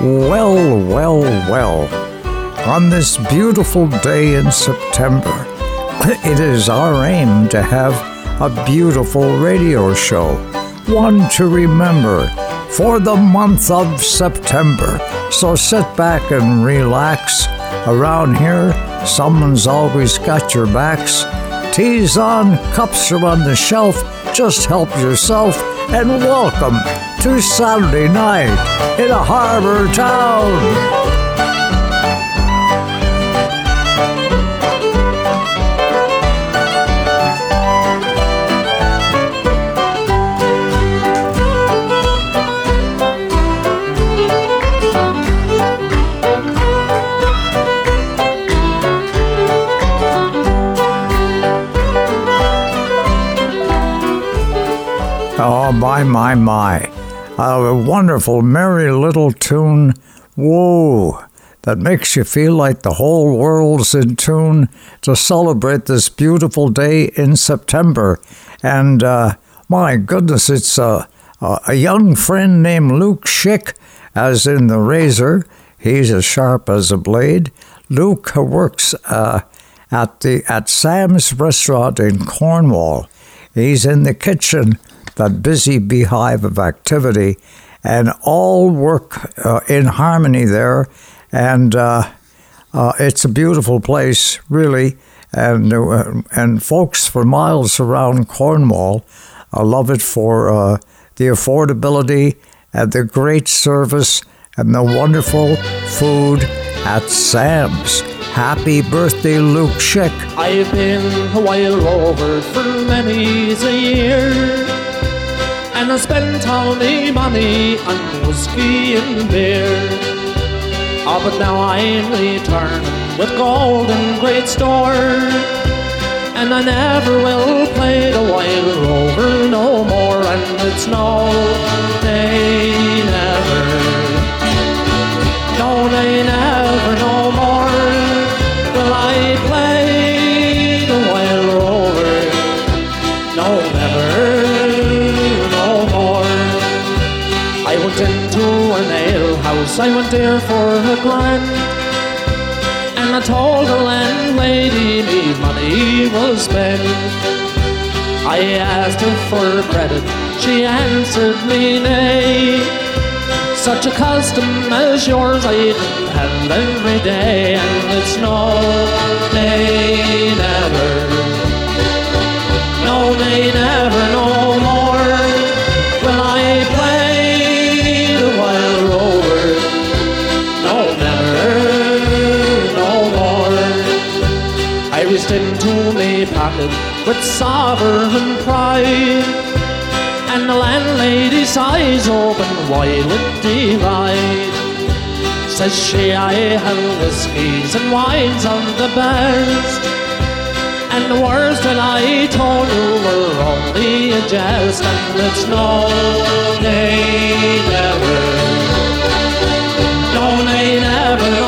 Well, well, well. On this beautiful day in September, it is our aim to have a beautiful radio show, one to remember for the month of September. So sit back and relax. Around here, someone's always got your backs. Teas on, cups are on the shelf. Just help yourself and welcome to Saturday night in a harbor town. Oh, my, my, my. A wonderful, merry little tune. Whoa. That makes you feel like the whole world's in tune to celebrate this beautiful day in September. And uh, my goodness, it's a, a young friend named Luke Schick, as in the razor. He's as sharp as a blade. Luke works uh, at the at Sam's restaurant in Cornwall. He's in the kitchen that busy beehive of activity, and all work uh, in harmony there. And uh, uh, it's a beautiful place, really. And uh, and folks for miles around Cornwall uh, love it for the affordability and the great service and the wonderful food at Sam's. Happy birthday, Luke Schick. I've been a while over for many a year. And I spent all my money on whiskey and beer. Oh, but now I'm returning with gold and great store. And I never will play the wild rover no more. And it's no, they never. I went there for a grand. And I told the landlady me money was spent. I asked her for credit, she answered me nay. Such a custom as yours I didn't have every day, and it's no, nay, never. No, nay, never, with sovereign pride, and the landlady's eyes open wide with delight. Says she, I have whiskies and wines of the best. And the words that I told you were only a jest, and it's no, nay, never. No, nay, never,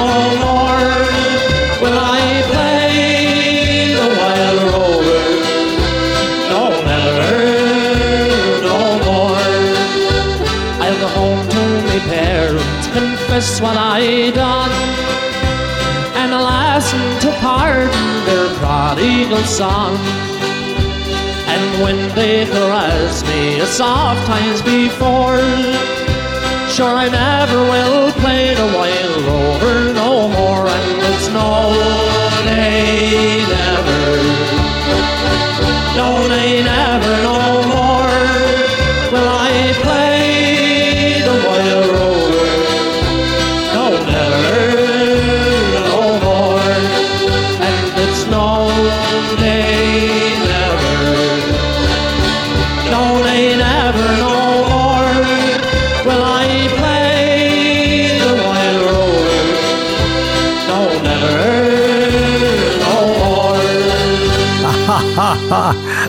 what I done and ask them to pardon their prodigal son. And when they caress me as soft times before, sure I never will play the wild rover no more, and it's no, nay, never, no, nay, never,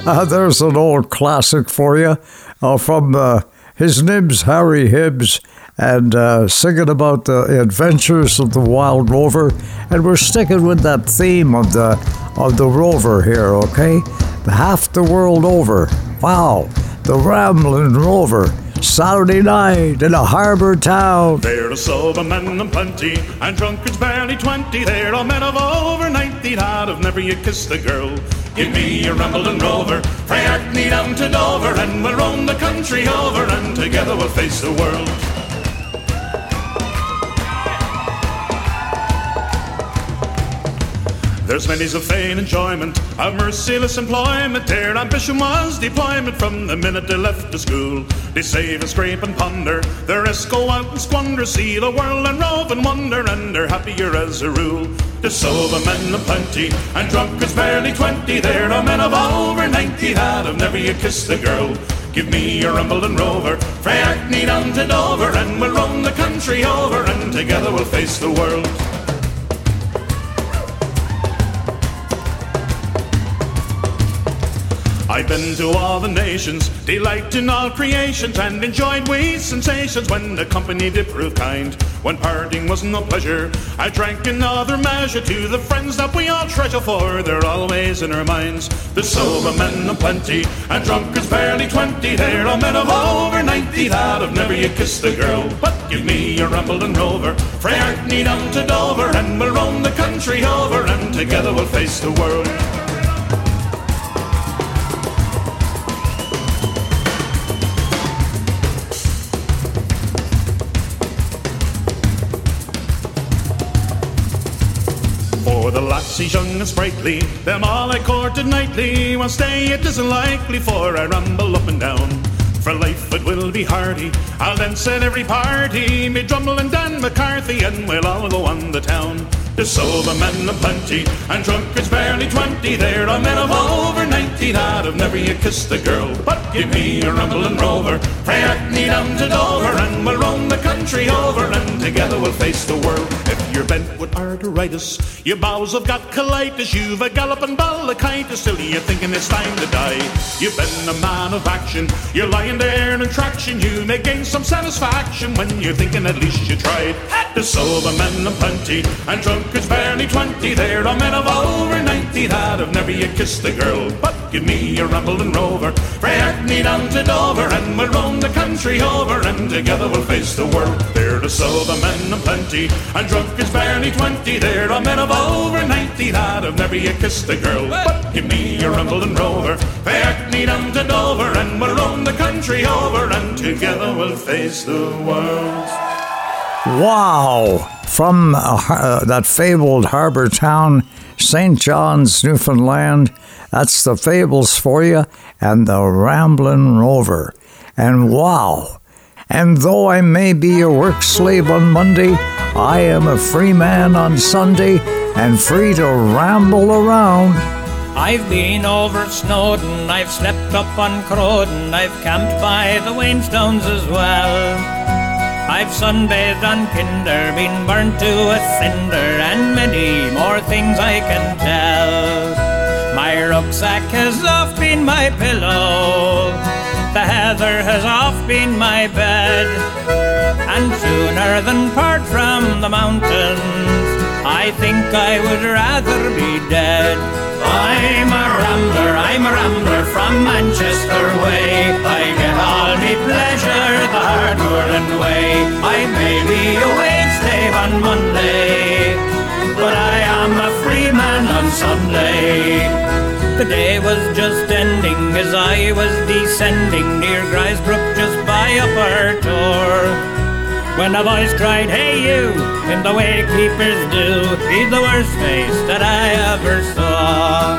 Uh, there's an old classic for you uh, from uh, his nibs, Harry Hibbs, and uh, singing about the adventures of the Wild Rover. And we're sticking with that theme of the of the rover here, okay? Half the world over. Wow, the rambling rover. Saturday night in a harbour town. There are sober men and plenty, and drunkards barely twenty. There are men of over ninety that have never yet kissed a girl. Give me a Rambling Rover, frae Orkney down to Dover, and we'll roam the country over, and together we'll face the world. There's many's a vain enjoyment of merciless employment. Their ambition was deployment from the minute they left the school. They save and scrape and ponder, the rest go out and squander, see the world and rove and wonder, and they're happier as a rule. There's sober men of plenty, and drunkards barely twenty. There are men of over ninety that have never yet kissed a girl. Give me a Rambling Rover, frae Orkney down to Dover, and we'll roam the country over, and together we'll face the world. I've been to all the nations, delight in all creations, and enjoyed wee sensations when the company did prove kind. When parting was no pleasure, I drank another measure to the friends that we all treasure, for they're always in our minds. The sober men of plenty, and drunkards barely twenty. There are men of over ninety that have never yet kissed a girl. But give me a Rambling Rover, frae Orkney down to Dover, and we'll roam the country over, and together we'll face the world. Lassies young and sprightly, them all I courted nightly. One stay it isn't likely, for I rumble up and down. For life it will be hardy, I'll dance at every party. Me Drummle and Dan McCarthy, and we'll all go on the town. There's sober men of plenty, and drunkards barely twenty. There are men of over ninety that have never yet kissed a girl. But give me a Rambling Rover, frae Orkney down to Dover, and we'll roam the country over, and together we'll face the world. If you're bent with arteritis, your bowels have got colitis, you've a galloping ballicitis, still you're thinking it's time to die. You've been a man of action, you're lying there in traction, you may gain some satisfaction when you're thinking at least you tried. The sober men of plenty, and drunkards barely twenty, there are men of over ninety that have never yet kissed a girl. But give me a Rambling Rover, frae Orkney down to Dover, and we'll roam the country over, and together we'll face the world. There the sober men of plenty, and drunkards barely twenty, there are men of over ninety that have never yet kissed a girl. But give me a Rambling Rover, frae Orkney down to Dover, and we'll roam the country over, and together we'll face the world. Wow! From uh, uh, that fabled harbour town, St. John's, Newfoundland. That's the fables for you and the Ramblin' Rover. And wow! And though I may be a work slave on Monday, I am a free man on Sunday and free to ramble around. I've been over Snowdon, I've slept up on Crowdon, I've camped by the Wainstones as well. I've sunbathed on Kinder, been burnt to a cinder, and many more things I can tell. My rucksack has oft been my pillow, the heather has oft been my bed, and sooner than part from the mountains, I think I would rather be dead. I'm a rambler, I'm a rambler from Manchester way. I get all me pleasure the hard way. I may be a wage slave on Monday, but I am a free man on Sunday. The day was just ending as I was descending near Grindsbrook just by Upper Tor. When a voice cried, Hey you, in the way keepers do, he's the worst face that I ever saw.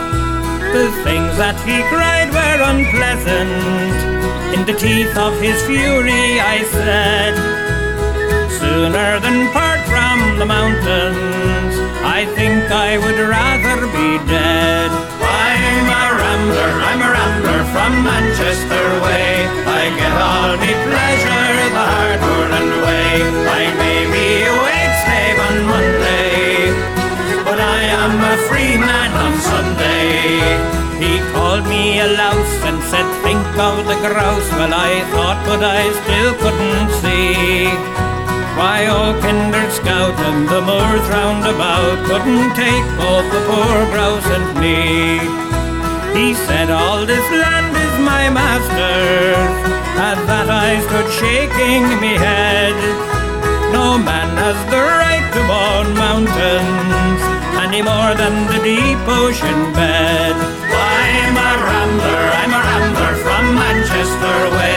The things that he cried were unpleasant. In the teeth of his fury, I said, Sooner than part from the mountains, I think I would rather be dead. I'm a rambler, I'm a rambler from Manchester way. I get all me pleasure the hard whirling way. I may be a wage slave on Monday, but I am a free man on Sunday. He called me a louse and said, Think of the grouse. Well, I thought, but I still couldn't see. Why, oh, kinder scout and the moors round about couldn't take both the poor grouse and me. He said, All this land is my master's, and that I stood shaking me head. No man has the right to own mountains any more than the deep ocean bed. I'm a rambler, I'm a rambler from Manchester way.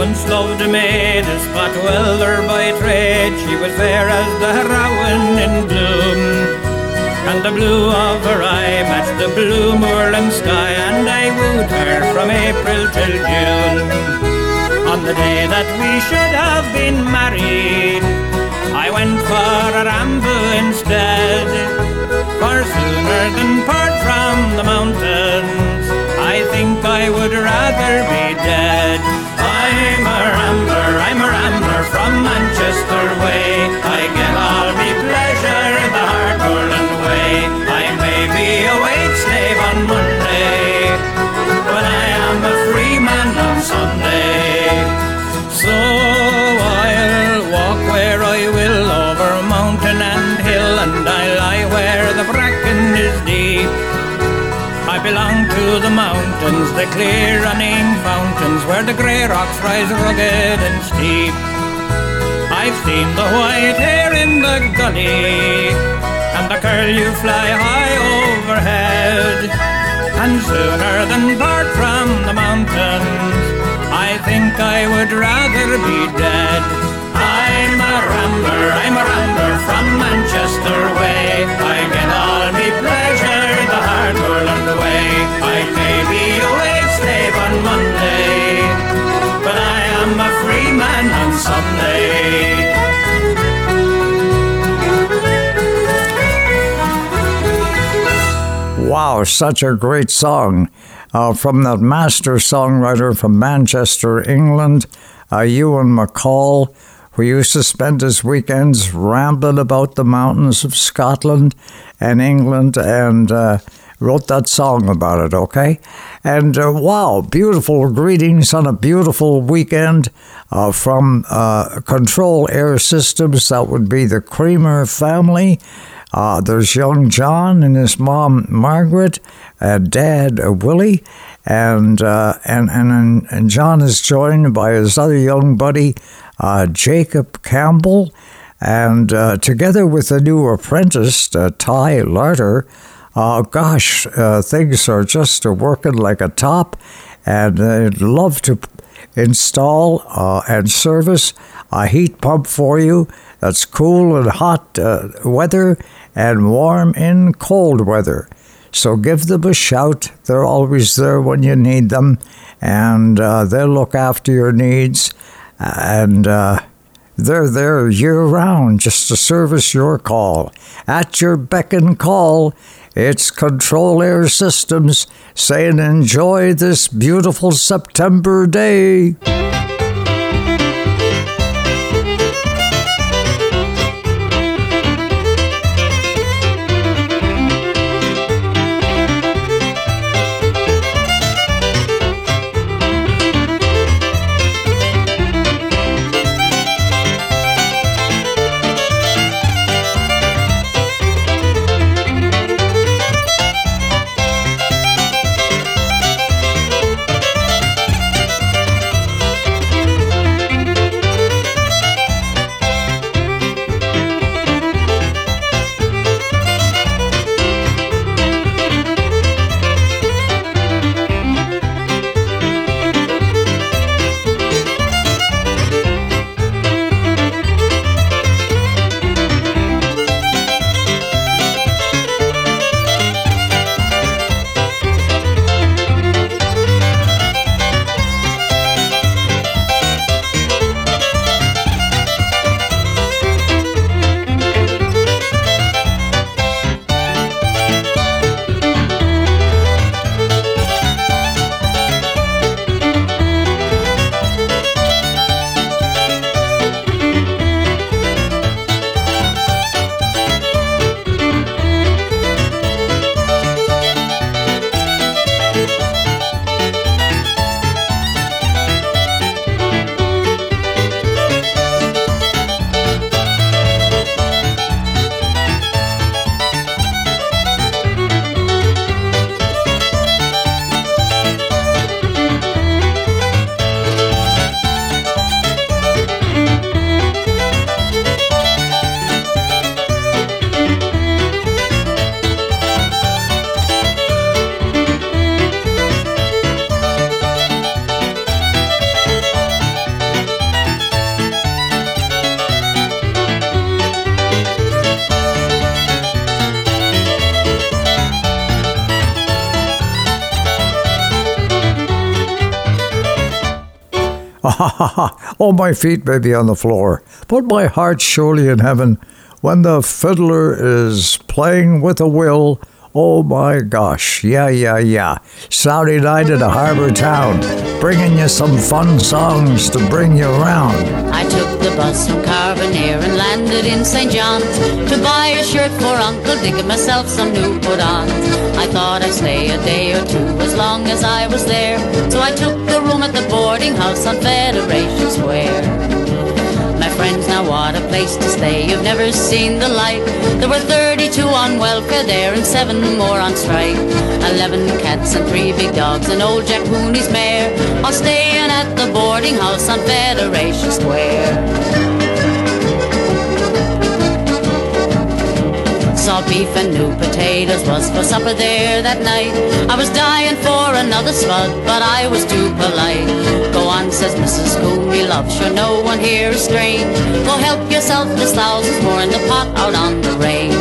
Once loved a maid, a spot welder by trade. She was fair as the heroine in bloom. And the blue of her eye matched the blue moorland sky, and I wooed her from April till June. On the day that we should have been married, I went for a ramble instead. For sooner than part from the mountains, I think I would rather be dead. The clear running fountains, where the grey rocks rise rugged and steep. I've seen the white hare in the gully, and the curlew fly high overhead. And sooner than part from the mountains, I think I would rather be dead. I'm a rambler, I'm a rambler from Manchester way. Wow, such a great song uh, from that master songwriter from Manchester, England, uh, Ewan MacColl, who used to spend his weekends rambling about the mountains of Scotland and England and uh, wrote that song about it, okay? And uh, wow, beautiful greetings on a beautiful weekend uh, from uh, Control Air Systems. That would be the Creamer family. Uh, there's young John and his mom Margaret, and dad uh, Willie, and, uh, and and and John is joined by his other young buddy uh, Jacob Campbell, and uh, together with the new apprentice uh, Ty Larter. Uh, gosh, uh, things are just uh, working like a top, and I'd love to install uh, and service a heat pump for you that's cool in hot uh, weather and warm in cold weather. So give them a shout. They're always there when you need them, and uh, they'll look after your needs. And uh, they're there year round just to service your call. At your beck and call, it's Control Air Systems saying enjoy this beautiful September day. oh, my feet may be on the floor, but my heart's surely in heaven. When the fiddler is playing with a will, oh my gosh, yeah, yeah, yeah. Saturday night at a harbor town, bringing you some fun songs to bring you around. I took the bus from Carbonear and landed in St. John's to buy a shirt for Uncle Dick and myself some new put-ons. I thought I'd stay a day or two as long as I was there, so I took room at the boarding house on Federation Square. My friends, now what a place to stay. You've never seen the like. There were 32 on welfare there and seven more on strike. 11 cats and three big dogs and old Jack Mooney's mare. All staying at the boarding house on Federation Square. Salt beef and new potatoes was for supper there that night. I was dying for another spud, but I was too polite. Go on, says Mrs. Cooney, love, sure no one here is strange. Go help yourself, there's thousands more in the pot out on the range.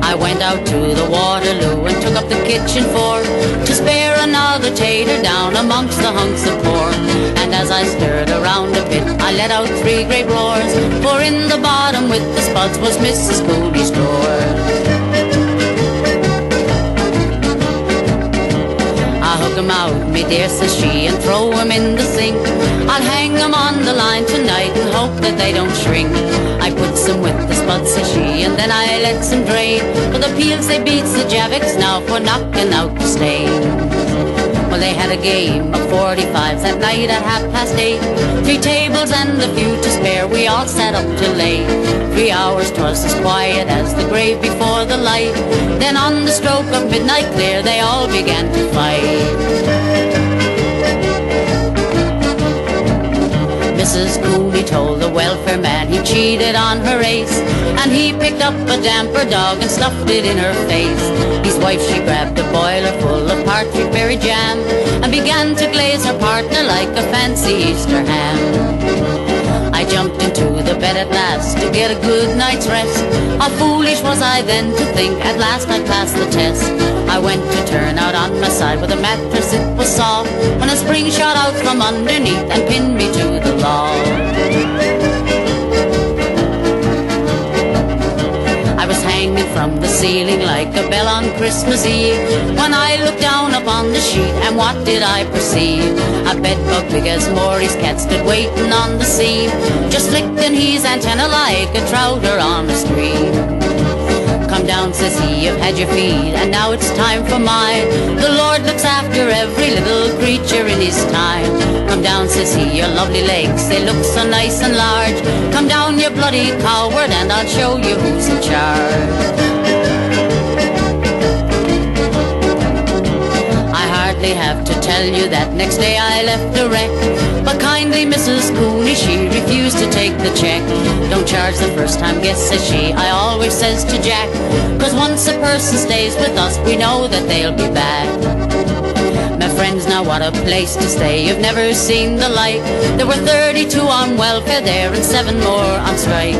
I went out to the Waterloo and took up the kitchen fork to spare another tater down amongst the hunks of pork. As I stirred around a bit, I let out three great roars, for in the bottom with the spuds was Mrs. Cooley's drawer. I'll hook 'em out, me dear, says she, and throw 'em in the sink. I'll hang 'em on the line tonight and hope that they don't shrink. I put some with the spuds, says she, and then I let some drain. For the peels they beats the Javex now for knocking out the stain. Well, they had a game of 45s that night at half past eight. Three tables and a few to spare, we all sat up till late. Three hours twas as quiet as the grave before the light. Then on the stroke of midnight clear, they all began to fight. Mrs. Cooley told the welfare man he cheated on her ace. And he picked up a damper dog and stuffed it in her face. His wife, she grabbed a boiler full of partridge berry jam and began to glaze her partner like a fancy Easter ham. I jumped into the bed at last to get a good night's rest. How foolish was I then to think at last I'd passed the test. I went to turn out on my side with a mattress, it was soft. When a spring shot out from underneath and pinned me to the log. I was hanging from the ceiling like a bell on Christmas Eve when I looked down upon the sheet and what did I perceive? A bedbug big as Maury's cat stood waiting on the seam, just licking his antenna like a trouter on a stream. Come down, says he, you've had your feed, and now it's time for mine. The Lord looks after every little creature in his time. Come down, says he, your lovely legs, they look so nice and large. Come down, you bloody coward, and I'll show you who's in charge. I hardly have to tell you that next day I left a wreck. But kindly Mrs. Cooney, she refused to take the check. Don't charge the first time guest, says she. I always says to Jack, cause once a person stays with us, we know that they'll be back. Friends, now what a place to stay. You've never seen the like. There were 32 on welfare there and seven more on strike.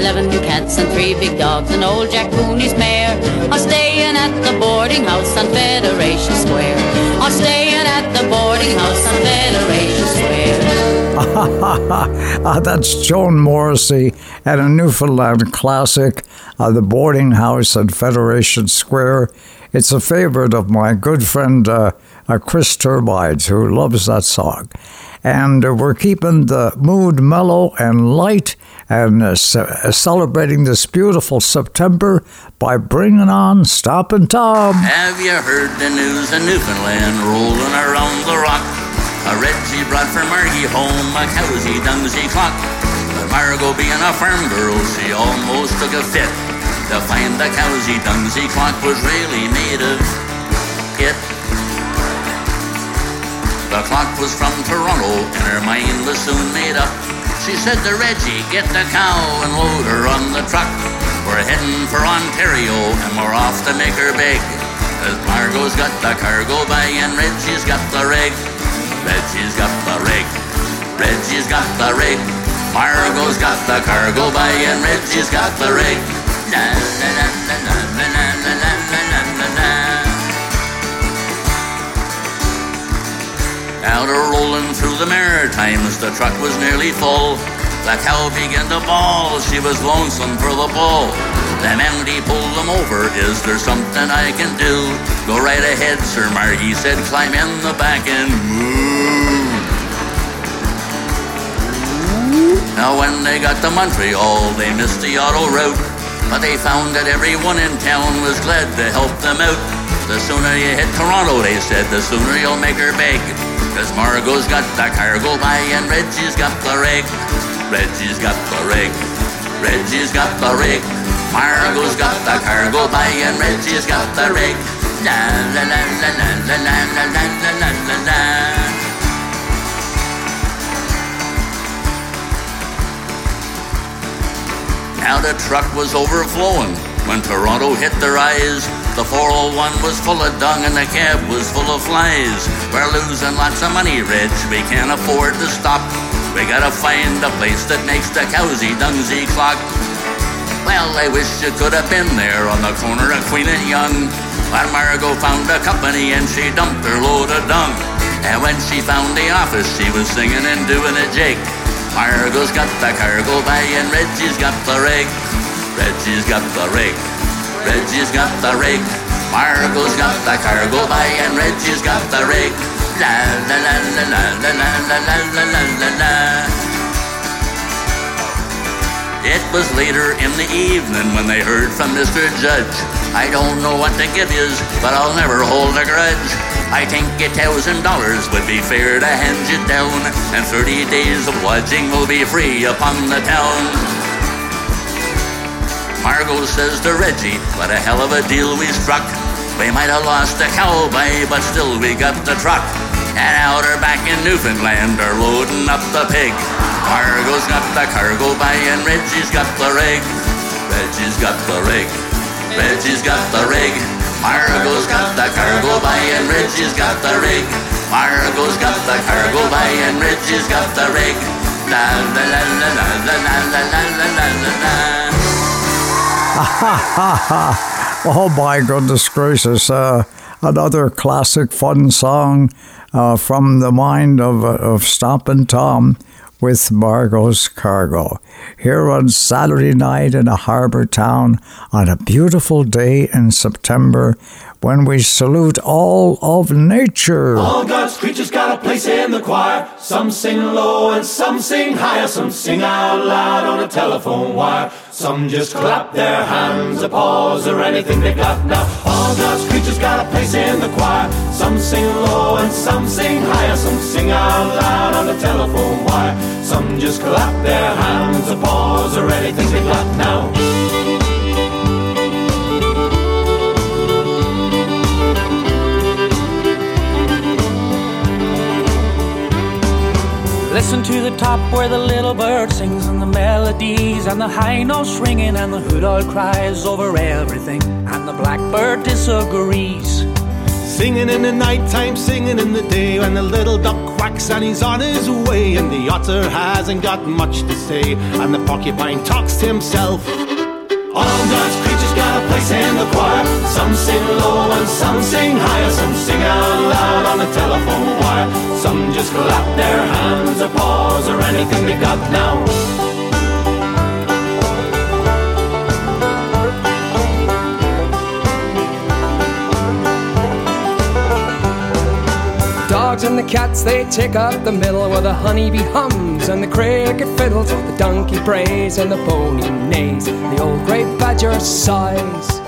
11 cats and three big dogs and old Jack Cooney's mare are staying at the boarding house on Federation Square. Are staying at the boarding house on Federation Square. Ah, that's Joan Morrissey and a Newfoundland classic, uh, The Boarding House at Federation Square. It's a favorite of my good friend uh, uh, Chris Turbides, who loves that song. And uh, we're keeping the mood mellow and light and uh, uh, celebrating this beautiful September by bringing on Stompin' Tom. Have you heard the news in Newfoundland rolling around the rock? A Reggie brought for Margie home a cowsy dungsy clock. But Margot being a farm girl, she almost took a fit to find the cowsy dungsy clock was really made of it. The clock was from Toronto and her mind was soon made up. She said to Reggie, get the cow and load her on the truck. We're heading for Ontario and we're off to make her big. As Margot's got the cargo by and Reggie's got the rig. Reggie's got the rig. Reggie's got the rig. Margot's got the cargo by and Reggie's got the rig. Na, na, na, Out rolling through the Maritimes. the truck was nearly full. The cow began to bawl, she was lonesome for the bull. The Mountie pulled them over, is there something I can do? Go right ahead, Sir Margie said, climb in the back and moo. Now when they got to Montreal, they missed the auto route. But they found that everyone in town was glad to help them out. The sooner you hit Toronto, they said, the sooner you'll make her beg. Cause Margot's got the cargo by and Reggie's got the rig. Reggie's got the rig. Reggie's got the rig. Margot's got the cargo by and Reggie's got the rig. La la la la la la la la la la la la. Now the truck was overflowing when Toronto hit the rise, The 401 was full of dung and the cab was full of flies. We're losing lots of money, Reg. We can't afford to stop. We gotta find a place that makes the cowsy dungsy clock. Well, I wish you could have been there on the corner of Queen and Yonge. When Margot found a company and she dumped her load of dung. And when she found the office, she was singing and doing a jig. Margot's got the cargo by and Reggie's got the rig. Reggie's got the rig. Reggie's got the rig. Margot's got the cargo by and Reggie's got the rig. La la la la la la la la la la la la. It was later in the evening when they heard from Mr. Judge. I don't know what to give yous, but I'll never hold a grudge. I think a thousand dollars would be fair to hand you down, and thirty days of lodging will be free upon the town. Margot says to Reggie, what a hell of a deal we struck. We might have lost the cowboy, but still we got the truck. And out her back in Newfoundland are loading up the pig. Margot's got the cargo by and Reggie's got the rig. Reggie's got the rig. Reggie's got the rig. Margot's got the cargo by and Reggie's got the rig. Margot's got the cargo by and Reggie's got the rig. La la la la la la la la la la la. Oh my goodness gracious! Uh, another classic fun song uh, from the mind of of Stompin' Tom with Margot's Cargo here on Saturday night in a harbour town on a beautiful day in September when we salute all of nature. All God's creatures got a place in the choir. Some sing low and some sing higher. Some sing out loud on a telephone wire. Some just clap their hands, applause, or anything they got now. All God's creatures got a place in the choir. Some sing low and some sing higher. Some sing out loud on the telephone wire. Some just clap their hands, or applause, or anything they got now. Listen to the top where the little bird sings and the melodies and the high notes ringing and the hood owl cries over everything the blackbird disagrees. Singing in the nighttime, singing in the day When the little duck quacks and he's on his way And the otter hasn't got much to say And the porcupine talks to himself All God's creatures got a place in the choir. Some sing low and some sing higher. Some sing out loud on the telephone wire. Some just clap their hands, or paws or anything they got now. And the cats, they take up the middle where the honeybee hums and the cricket fiddles, the donkey brays and the pony neighs, the old grey badger sighs.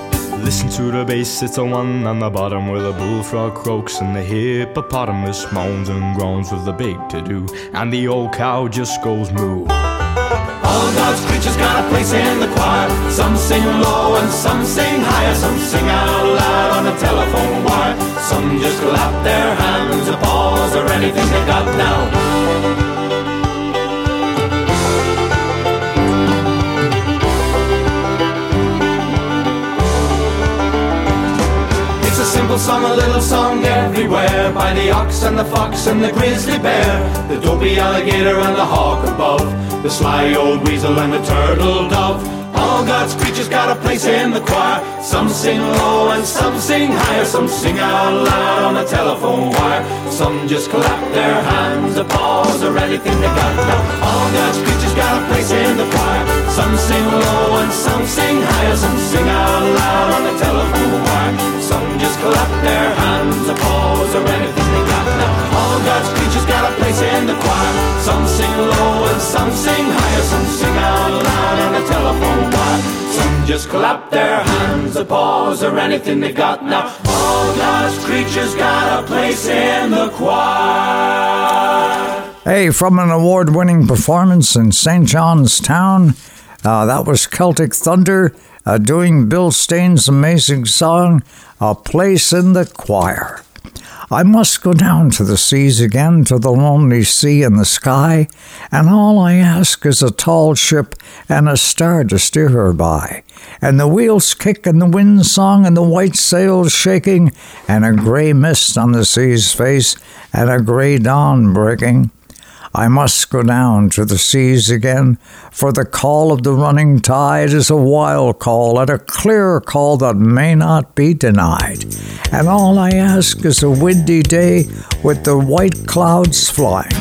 Listen to the bass, it's a one on the bottom where the bullfrog croaks and the hippopotamus moans and groans with the big to do, and the old cow just goes moo. All God's creatures got a place in the choir. Some sing low and some sing higher. Some sing out loud on the telephone wire. Some just clap their hands, applause, or anything they got now. It's a simple song, a little song everywhere by the ox and the fox and the grizzly bear, the dopey alligator and the hawk above, the sly old weasel and the turtle dove. All God's creatures got a place in the choir. Some sing low and some sing higher. Some sing out loud on the telephone wire. Some just clap their hands, a pause, or anything they got. Now, all God's creatures got a place in the choir. Some sing low and some sing higher. Some sing out loud on the telephone wire. Some just clap their hands, a pause, or anything they got. Now, all God's creatures got a place in the choir. Some sing low and some sing higher. Some sing out loud on the telephone wire. Some just clap their hands, or paws or anything they got. Now, all God's creatures got a place in the choir. Hey, from an award winning performance in St. John's Town, uh, that was Celtic Thunder uh, doing Bill Staines' amazing song, A Place in the Choir. I must go down to the seas again, to the lonely sea and the sky, and all I ask is a tall ship and a star to steer her by, and the wheels kick and the wind song and the white sails shaking, and a gray mist on the sea's face and a gray dawn breaking. I must go down to the seas again, for the call of the running tide is a wild call and a clear call that may not be denied. And all I ask is a windy day with the white clouds flying,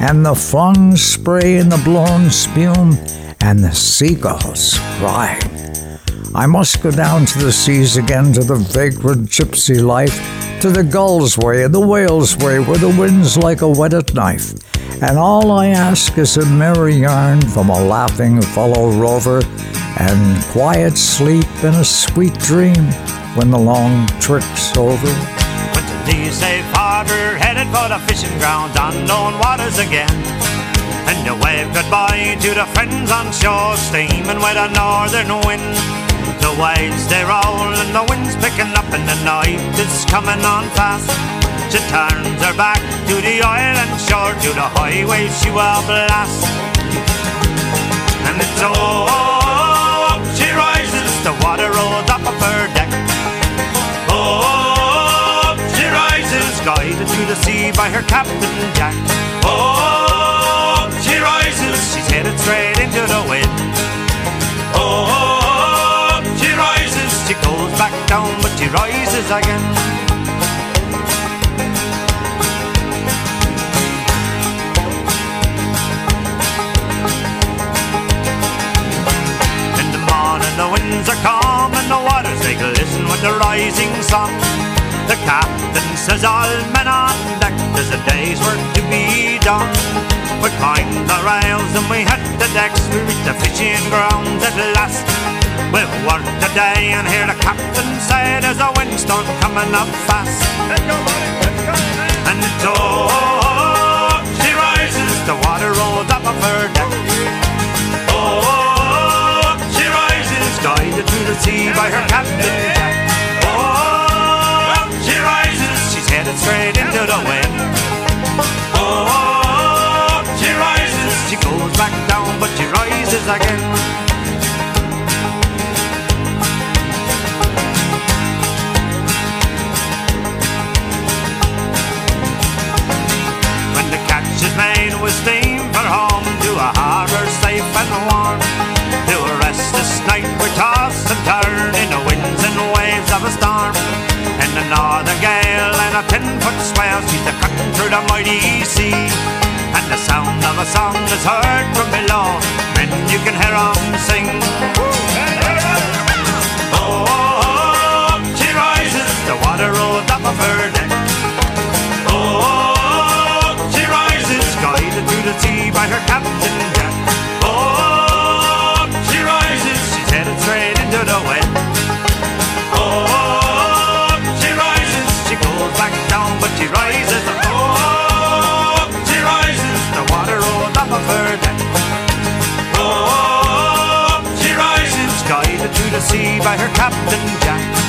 and the flung spray and the blown spume, and the seagulls crying. I must go down to the seas again, to the vagrant gypsy life, to the gull's way and the whale's way, where the wind's like a whetted knife. And all I ask is a merry yarn from a laughing fellow rover, and quiet sleep and a sweet dream when the long trick's over. Went to the safe harbor, headed for the fishing grounds, unknown waters again. And you wave goodbye to the friends on shore, steaming with a northern wind. The waves they roll and the wind's picking up, and the night is coming on fast. She turns her back to the island shore, to the highway she will blast. And it's oh, she rises, the water rolls up of her deck. Oh, she rises, guided to the sea by her captain Jack. Oh, she rises, she's headed straight into the wind. Oh, back down, but she rises again. In the morning the winds are calm and the waters they glisten with the rising sun. The captain says all men on deck, there's a day's work to be done. We climb the rails and we hit the decks, we reach the fishing grounds at last. We've worked today and hear the captain say there's a windstorm coming up fast. And it's oh, she rises, the water rolls up of her deck. Oh, she rises, guided to the sea by her captain Jack. Oh, she rises, she's headed straight into the wind. Oh, she rises, she goes back down, but she rises again. We steam for home to a harbour safe and warm. To rest this night, we toss and turn in the winds and waves of a storm. In the northern gale and a ten foot swell, she's the cutting through the mighty sea. And the sound of a song is heard from below, and you can hear 'em sing. Oh, she rises, the water rolls up of her deck. Oh, guided to the sea by her captain Jack. Oh, she rises, she's headed straight into the. Oh, she rises, she goes back down, but she rises. Oh, she rises, the water rolls up of her deck. Oh, she rises, guided to the sea by her captain Jack.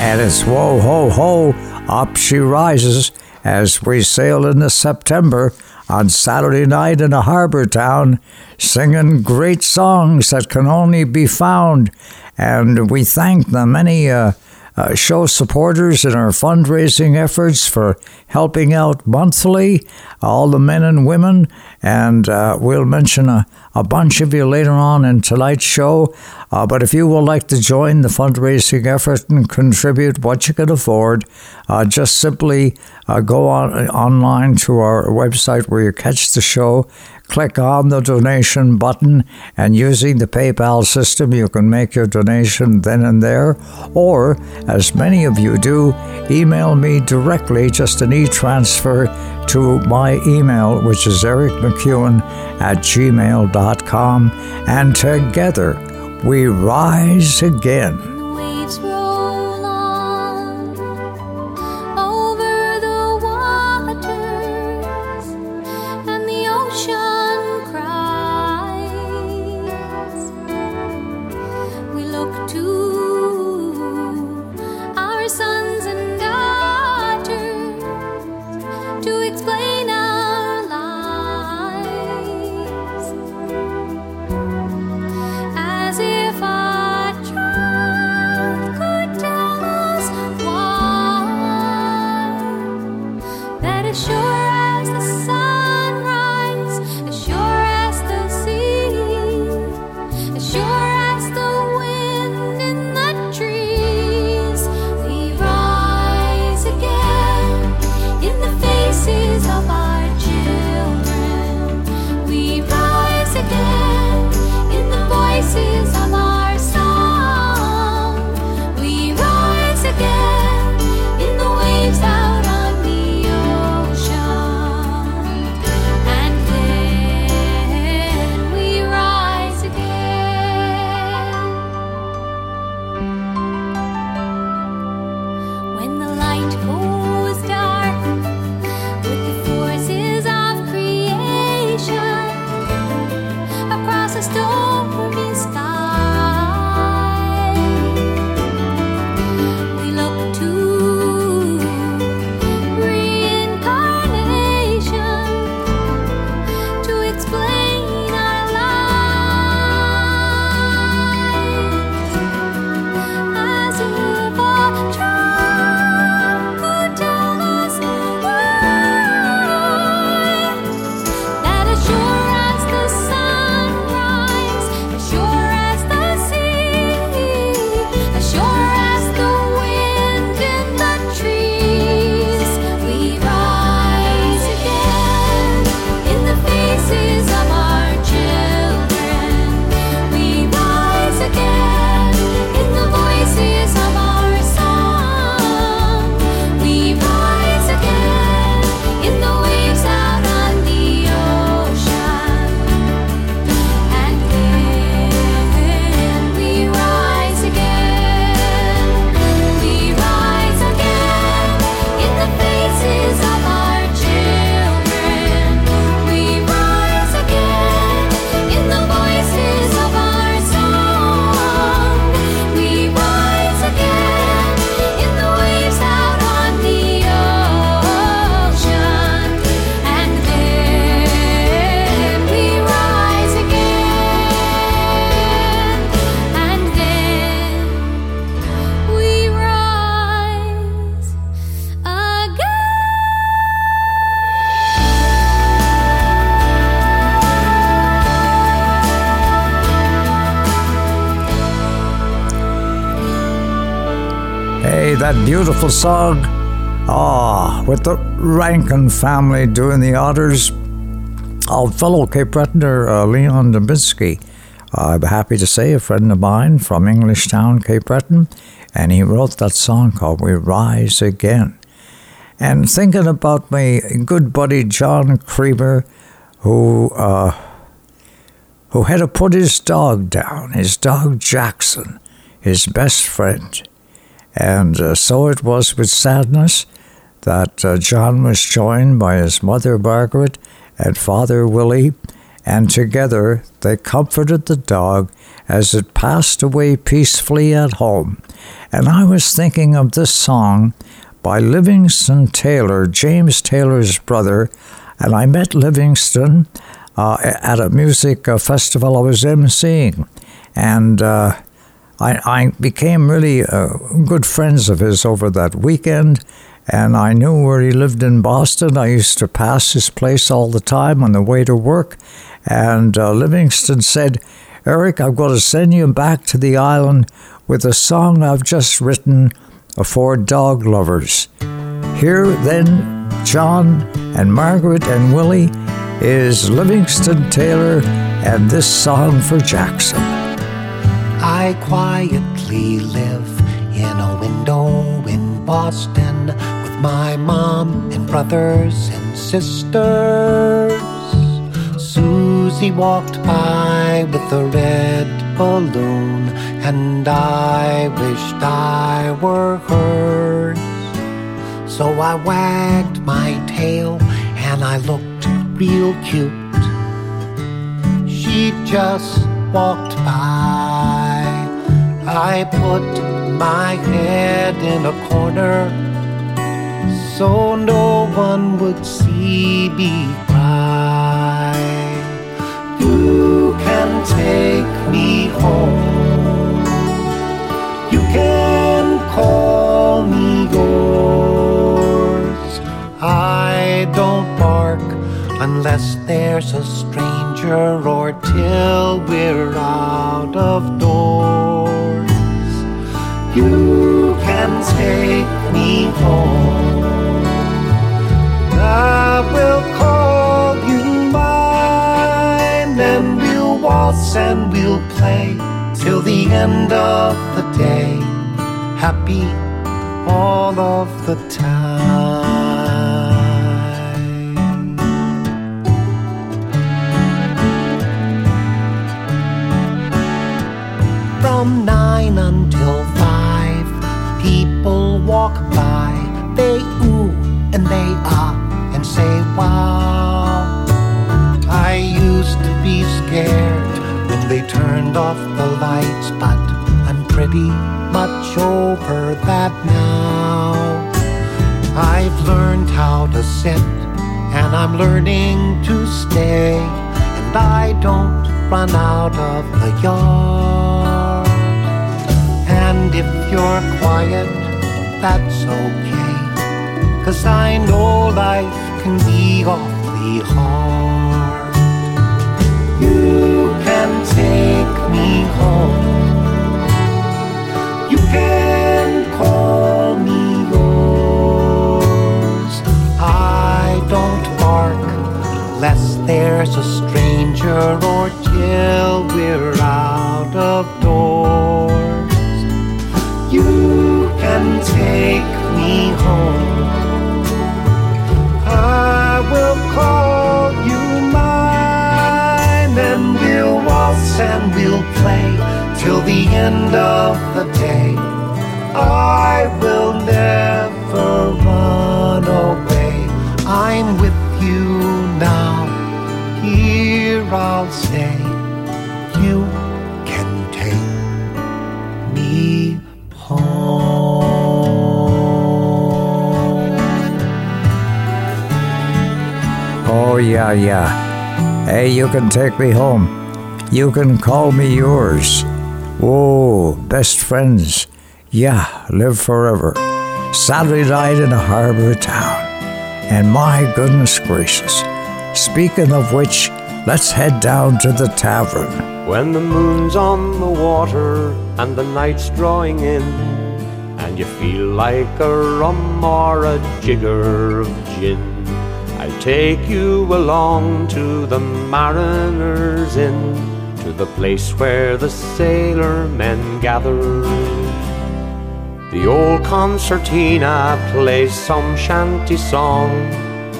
And it's whoa, ho, ho, up she rises. as we sail into September on Saturday night in a harbor town, singing great songs that can only be found. And we thank the many uh, uh, show supporters in our fundraising efforts for helping out monthly, all the men and women. And uh, we'll mention a, a bunch of you later on in tonight's show. Uh, but if you would like to join the fundraising effort and contribute what you can afford, uh, just simply uh, go on online to our website where you catch the show click on the donation button, and using the PayPal system, you can make your donation then and there. Or, as many of you do, email me directly, just an e transfer to my email, which is ericmcewen at gmail.com. And together we rise again. Beautiful song. Ah, with the Rankin family doing the honors. Our fellow Cape Bretoner, uh, Leon Dubinsky. I'm happy to say a friend of mine from Englishtown, Cape Breton, and he wrote that song called We Rise Again. And thinking about my good buddy John Creamer, who uh, who had to put his dog down, his dog Jackson, his best friend. And uh, so it was with sadness that uh, John was joined by his mother Margaret and father Willie, and together they comforted the dog as it passed away peacefully at home. And I was thinking of this song by Livingston Taylor, James Taylor's brother. And I met Livingston uh, at a music uh, festival I was emceeing. And uh, I, I, became really uh, good friends of his over that weekend. And I knew where he lived in Boston. I used to pass his place all the time on the way to work. And uh, Livingston said, Eric, I've got to send you back to the island with a song I've just written for dog lovers. Here, then, John and Margaret and Willie is Livingston Taylor and this song for Jackson. I quietly live in a window in Boston with my mom and brothers and sisters. Susie walked by with a red balloon, and I wished I were hers. So I wagged my tail and I looked real cute. She just walked by. I put my head in a corner so no one would see me cry. You can take me home. You can call me yours. I don't bark unless there's a stranger or till we're out of doors. You can take me home. I will call you mine, and we'll waltz and we'll play till the end of the day. Happy all of the time. From nine walk by. They ooh and they ah and say wow. I used to be scared when they turned off the lights, but I'm pretty much over that now. I've learned how to sit, and I'm learning to stay, and I don't run out of the yard. And if you're quiet, that's okay. Cause I know life can be awfully hard. You can take me home. You can call me yours. I don't bark lest there's a stranger or till we're out of doors. Take me home. I will call you mine, and we'll waltz and we'll play till the end of the day. Yeah, yeah. Hey, you can take me home. You can call me yours. Whoa, best friends. Yeah, live forever. Saturday night in a harbor town. And my goodness gracious. Speaking of which, let's head down to the tavern. When the moon's on the water and the night's drawing in, and you feel like a rum or a jigger of gin, take you along to the Mariners Inn, to the place where the sailor men gather. The old concertina plays some shanty song.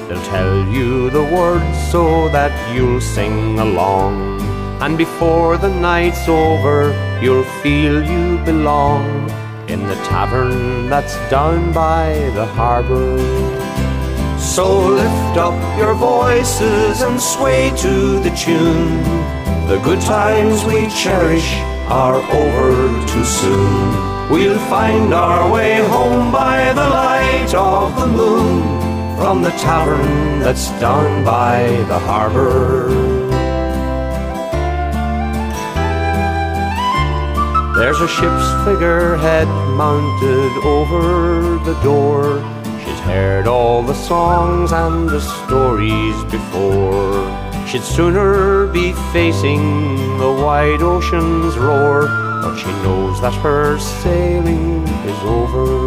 They'll tell you the words so that you'll sing along. And before the night's over, you'll feel you belong in the tavern that's down by the harbor. So lift up your voices and sway to the tune. The good times we cherish are over too soon. We'll find our way home by the light of the moon from the tavern that's down by the harbor. There's a ship's figurehead mounted over the door. Heard all the songs and the stories before. She'd sooner be facing the wide ocean's roar, but she knows that her sailing is over.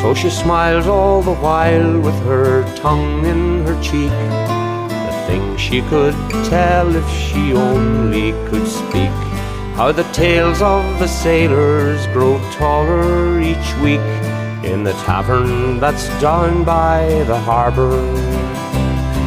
So she smiles all the while with her tongue in her cheek. The things she could tell if she only could speak. How the tales of the sailors grow taller each week in the tavern that's down by the harbor.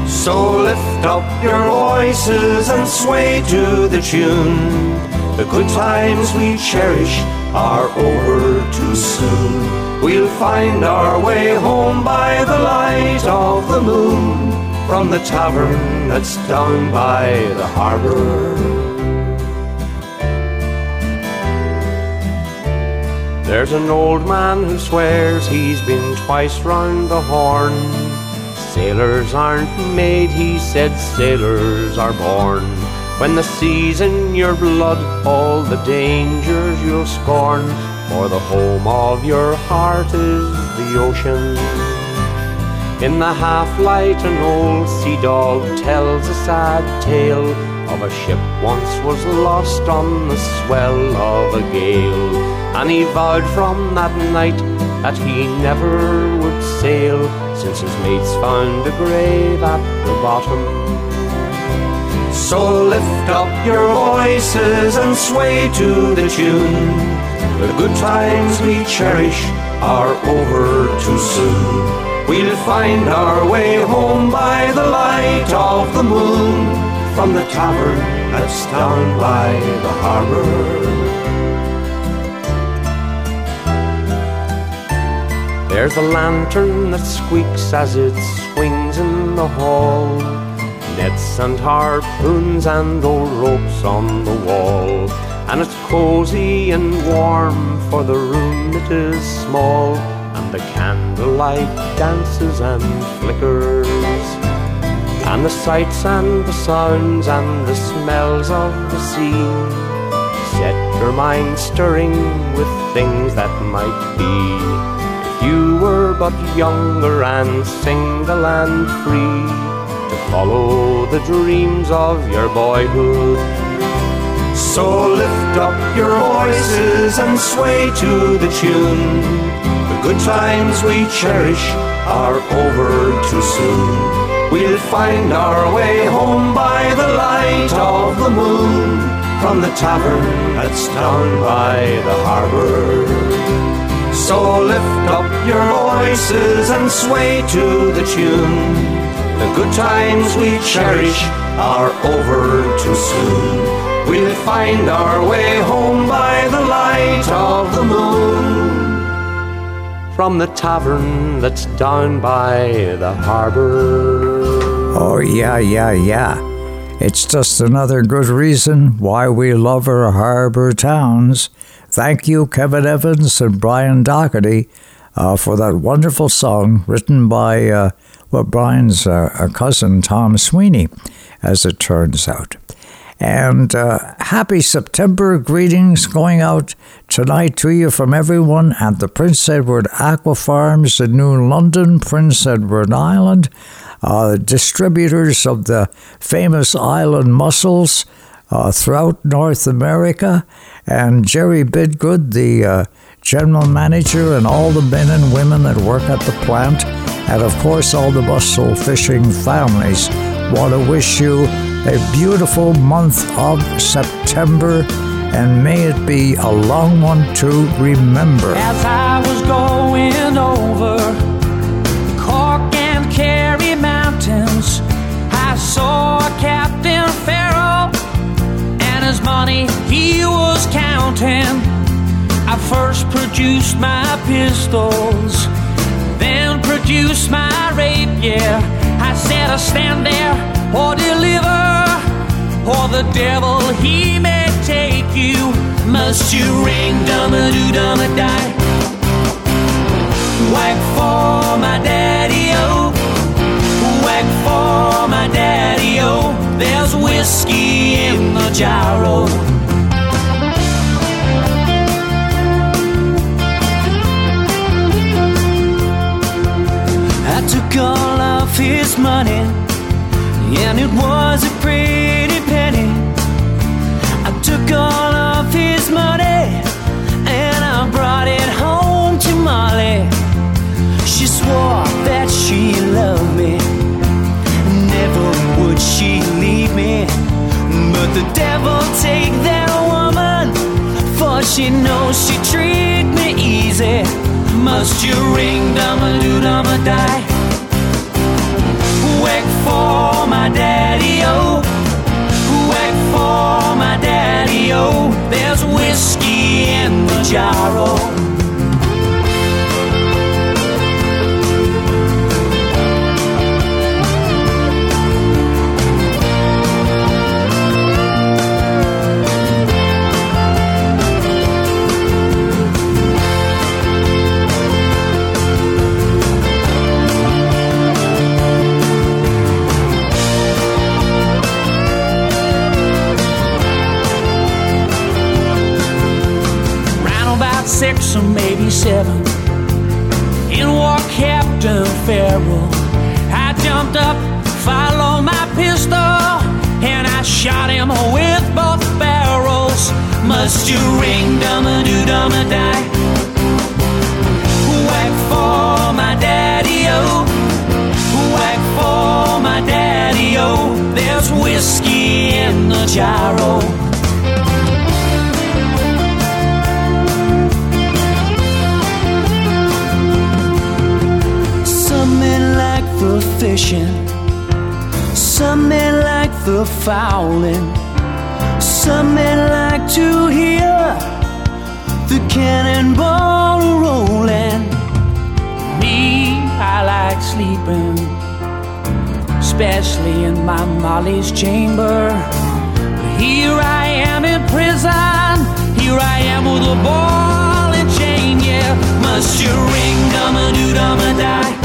So lift up your voices and sway to the tune. The good times we cherish are over too soon. We'll find our way home by the light of the moon from the tavern that's down by the harbor. There's an old man who swears he's been twice round the horn. Sailors aren't made, he said, sailors are born. When the sea's in your blood, all the dangers you'll scorn. For the home of your heart is the ocean. In the half light, an old sea dog tells a sad tale of a ship once was lost on the swell of a gale. And he vowed from that night that he never would sail, since his mates found a grave at the bottom. So lift up your voices and sway to the tune. The good times we cherish are over too soon. We'll find our way home by the light of the moon from the tavern that's down by the harbor. There's a lantern that squeaks as it swings in the hall. Nets and harpoons and old ropes on the wall. And it's cozy and warm, for the room it is small. And the candlelight dances and flickers. And the sights and the sounds and the smells of the sea set your mind stirring with things that might be. You were but younger and single and free to follow the dreams of your boyhood. So lift up your voices and sway to the tune. The good times we cherish are over too soon. We'll find our way home by the light of the moon from the tavern that's down by the harbor. So lift up your voices and sway to the tune. The good times we cherish are over too soon. We'll find our way home by the light of the moon from the tavern that's down by the harbor. Oh, yeah, yeah, yeah. It's just another good reason why we love our harbor towns. Thank you, Kevin Evans and Brian Doherty, uh, for that wonderful song written by uh, well, Brian's uh, cousin, Tom Sweeney, as it turns out. And uh, happy September greetings going out tonight to you from everyone at the Prince Edward Aqua Farms in New London, Prince Edward Island, uh, distributors of the famous island mussels uh, throughout North America, and Jerry Bidgood, the uh, general manager, and all the men and women that work at the plant, and of course, all the mussel fishing families. Want to wish you. A beautiful month of September and may it be a long one to remember. As I was going over his money he was counting. I first produced my pistols, then produced my rapier. I said, I stand there or deliver, or the devil he may take you. Must you ring dum a doo die? Whack for my daddy daddy o. There's whiskey in the gyro. I took all of his money, and it was a pretty penny. I took all of his money, and I brought it home to Molly. She swore that she loved me, she leave me. But the devil take that woman, for she knows she treat me easy. Must you ring dum a doo die? Whack for my daddy oh. o. Whack for my daddy o. There's whiskey in the gyro. Must you ring dum a doo dum a die? Whack for my daddy o. Whack for my daddy o. There's whiskey in the gyro. Some men like the fishing, some men like the fowling, some men like to hear the cannonball rolling. Me, I like sleeping, especially in my Molly's chamber. But here I am in prison, here I am with a ball and chain, yeah. Must you ring dum a doo dum a die?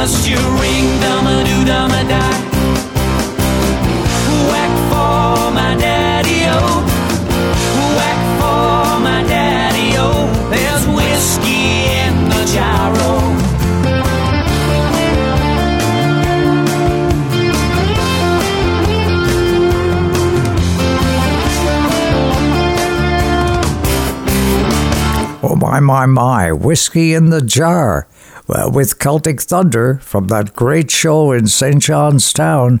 Must you ring dum a doo dum a? Whack for my daddy o. Whack for my daddy o. There's whiskey in the gyro. Oh, my, my, my. Whiskey in the Jar. Well, with Celtic Thunder from that great show in St. John's Town.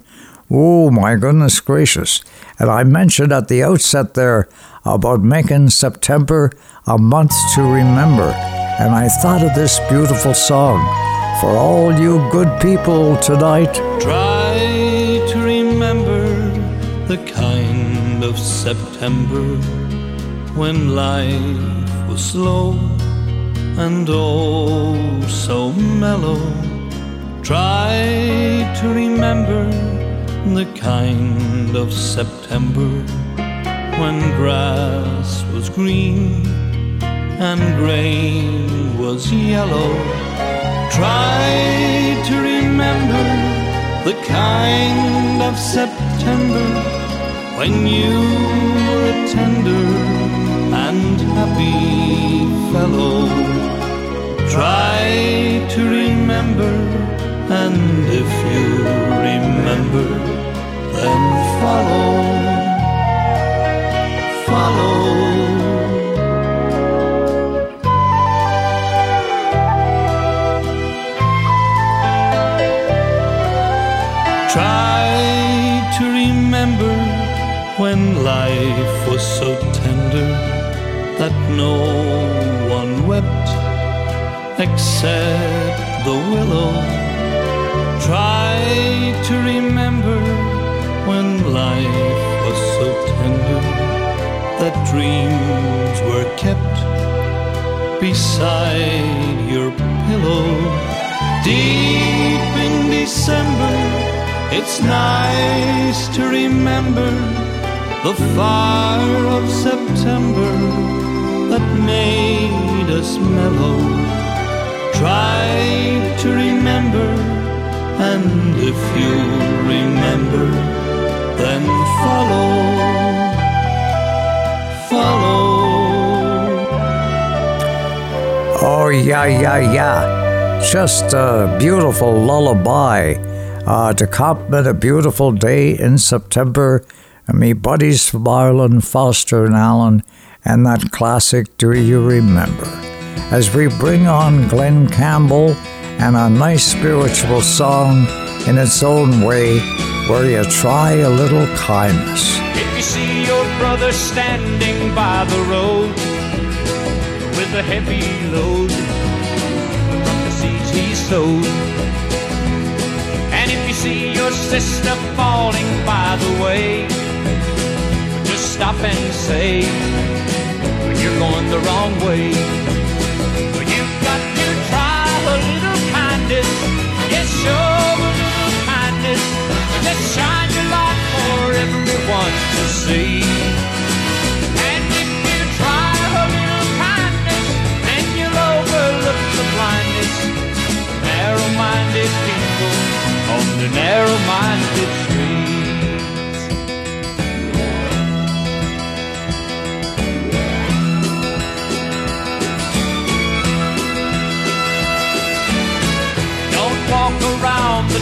Oh, my goodness gracious. And I mentioned at the outset there about making September a month to remember. And I thought of this beautiful song for all you good people tonight. Try to remember the kind of September when life was slow and oh so mellow. Try to remember the kind of September when grass was green and grain was yellow. Try to remember the kind of September when you were a tender and happy fellow. Try to remember, and if you remember, then follow, follow. Try to remember when life was so tender that no one wept except the willow. Try to remember when life was so tender that dreams were kept beside your pillow. Deep in December, it's nice to remember the fire of September that made us mellow. Try to remember, and if you remember, then follow, follow. Oh, yeah, yeah, yeah. Just a beautiful lullaby uh, to compliment a beautiful day in September. And me buddies Marlon, Foster and Allen, and that classic Do You Remember? As we bring on Glen Campbell and a nice spiritual song in its own way, where you try a little kindness. If you see your brother standing by the road with a heavy load from the seeds he sowed, and if you see your sister falling by the way, just stop and say you're going the wrong way. Kindness, yes, show a little kindness, just shine your light for everyone to see. And if you try a little kindness, then you'll overlook the blindness. Narrow-minded people on the narrow-minded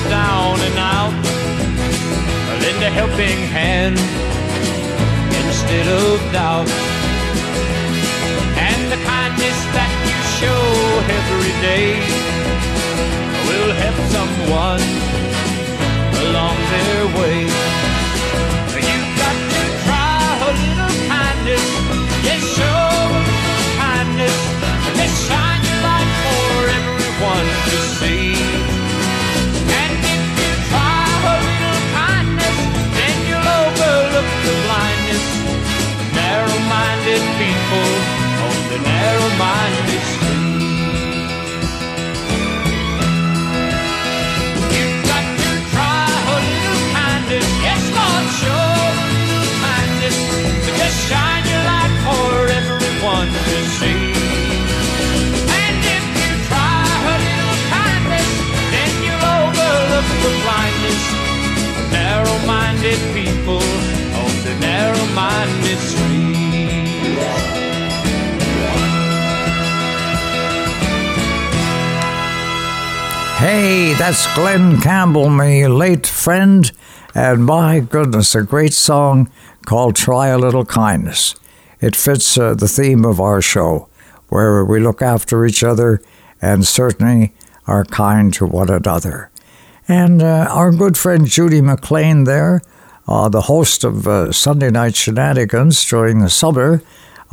the down and out. Lend a helping hand instead of doubt. And the kindness that you show every day will help someone along their way. Narrow-minded. You've got to try a little kindness. Yes, Lord, show kindness. Shine your light for everyone to see. And if you try a little kindness, then you'll overlook the blindness of narrow-minded people on the narrow-minded. Hey, that's Glen Campbell, my late friend, and my goodness, a great song called Try a Little Kindness. It fits uh, the theme of our show, where we look after each other and certainly are kind to one another. And uh, our good friend Judy McLean there, uh, the host of uh, Sunday Night Shenanigans during the summer,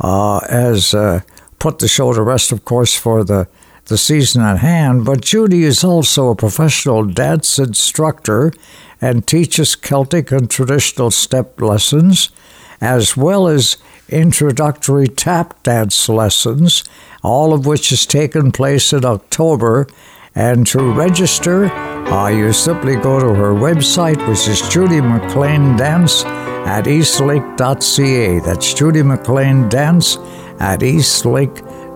uh, has uh, put the show to rest, of course, for the, the season at hand. But Judy is also a professional dance instructor and teaches Celtic and traditional step lessons, as well as introductory tap dance lessons, all of which has taken place in October. And to register, uh, you simply go to her website, which is Judy McLean Dance at eastlink.ca. That's Judy McLean Dance at eastlink.ca.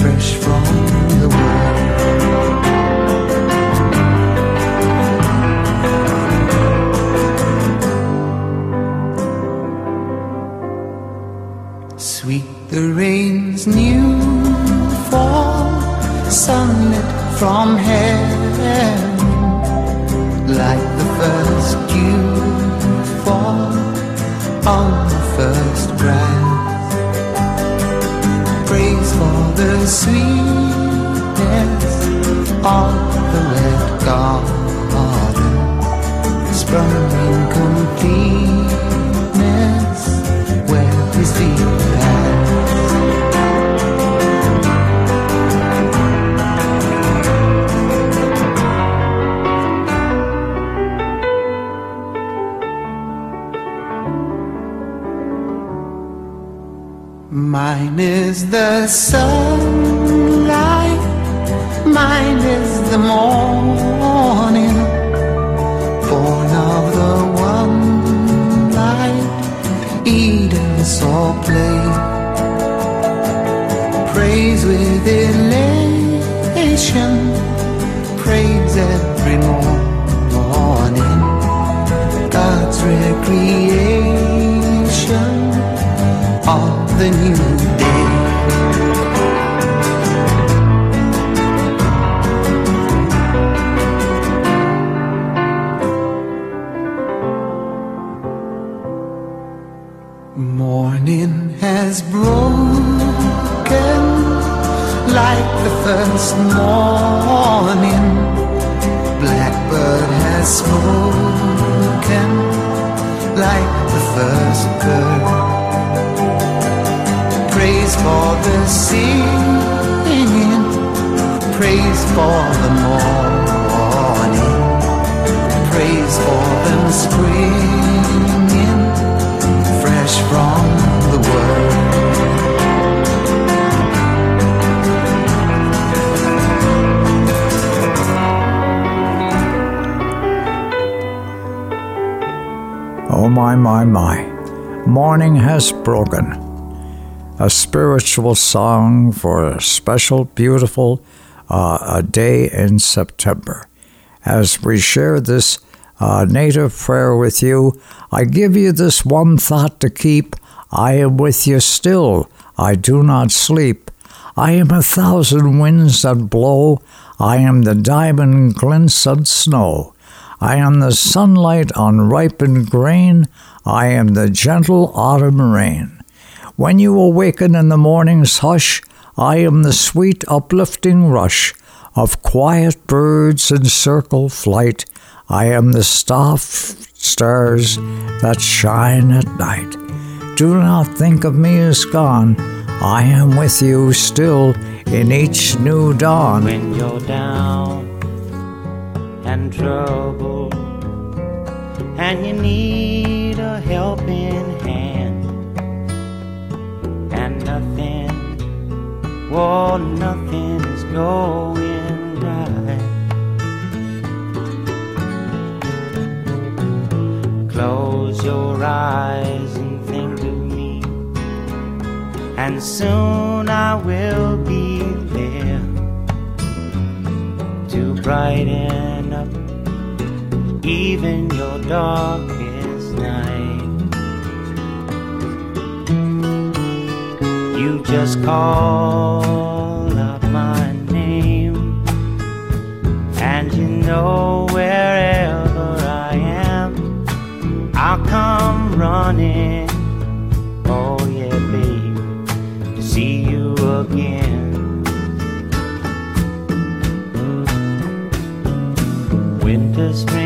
fresh from the world. Sweet the rain's new fall, sunlit from heaven, like the first sweetness of the red garden sprung in completeness where his feet passed. Mine is the sunlight, Morning has broken. A spiritual song for a special, beautiful uh, a day in September. As we share this uh, native prayer with you, I give you this one thought to keep I am with you still, I do not sleep. I am a thousand winds that blow, I am the diamond glints of snow. I am the sunlight on ripened grain, I am the gentle autumn rain. When you awaken in the morning's hush, I am the sweet uplifting rush of quiet birds in circle flight. I am the soft stars that shine at night. Do not think of me as gone. I am with you still in each new dawn. When you're down and troubled, and you need a helping hand, and nothing, well, nothing is going right. Close your eyes and think of me, and soon I will be there to brighten even your darkest night. You just call out my name, and you know wherever I am, I'll come running. Oh, yeah, babe, to see you again. winter, spring,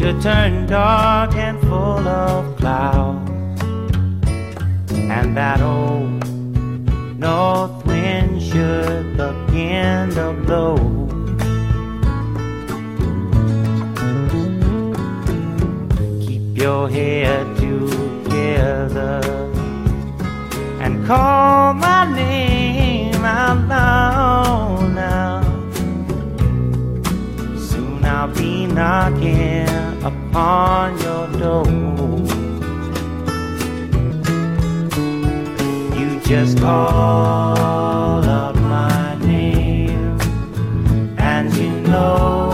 should turn dark and full of clouds, and that old north wind should begin to blow. Keep your head together and call my name out loud knocking upon your door. You just call out my name, and you know.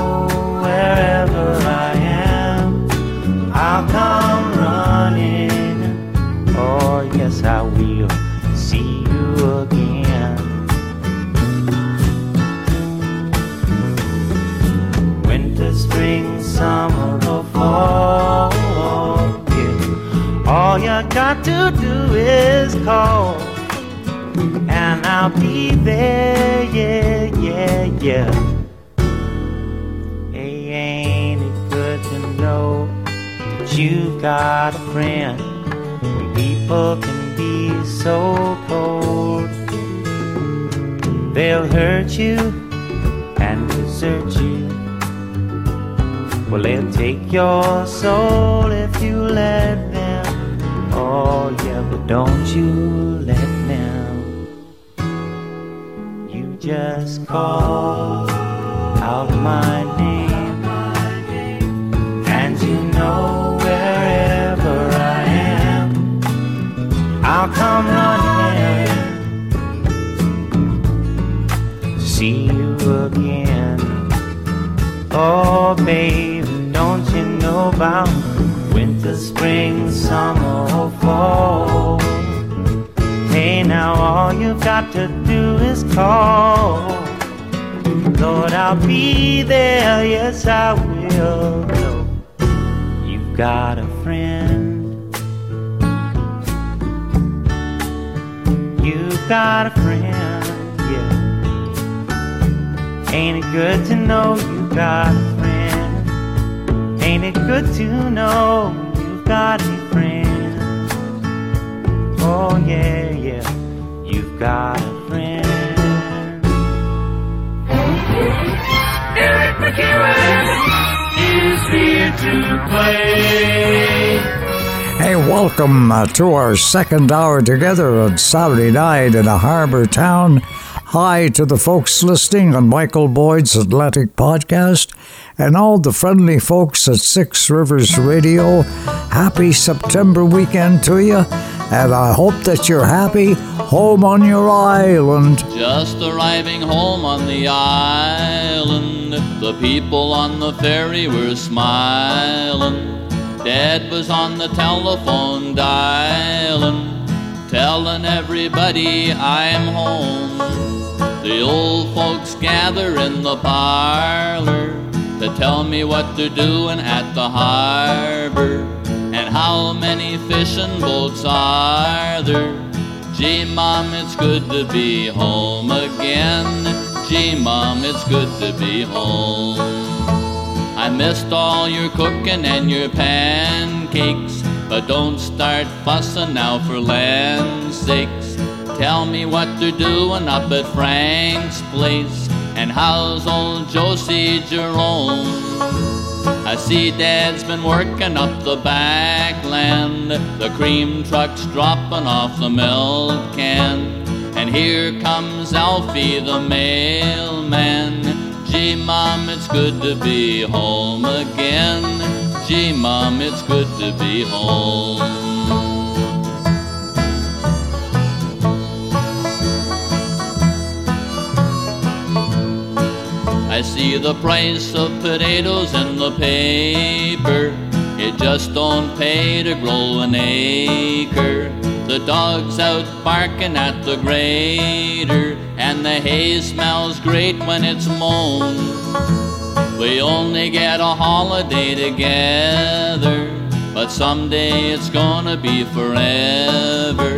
Is call, and I'll be there. Yeah, yeah, yeah. Hey, ain't it good to know that you've got a friend? People can be so cold, they'll hurt you and desert you. Well, they'll take your soul don't you let them. You just call out my name, and you know wherever I am, I'll come running see you again. Oh, baby, don't you know about spring, summer, or fall? Hey, now all you've got to do is call. Lord, I'll be there, yes, I will. You've got a friend. You've got a friend, yeah. Ain't it good to know you've got a friend? Ain't it good to know got a friend? Oh, yeah, yeah, you've got a friend. Eric MacEwen is here to play. Hey, welcome uh, to our second hour together on Saturday night in a harbor town. Hi to the folks listening on Michael Boyd's Atlantic Podcast and all the friendly folks at Six Rivers Radio. Happy September weekend to you, and I hope that you're happy home on your island. Just arriving home on the island, the people on the ferry were smiling. Dad was on the telephone dialing, telling everybody I'm home. The old folks gather in the parlor to tell me what they're doing at the harbor and how many fishing boats are there. Gee, Mom, it's good to be home again. Gee, Mom, it's good to be home. I missed all your cooking and your pancakes, but don't start fussing now for land's sakes. Tell me what they're doing up at Frank's place, and how's old Josie Jerome? I see Dad's been working up the back land. the cream truck's dropping off the milk can, and here comes Alfie the mailman. Gee, Mom, it's good to be home again. Gee, Mom, it's good to be home. I see the price of potatoes in the paper. It just don't pay to grow an acre. The dog's out barking at the grader, and the hay smells great when it's mown. We only get a holiday together, but someday it's gonna be forever.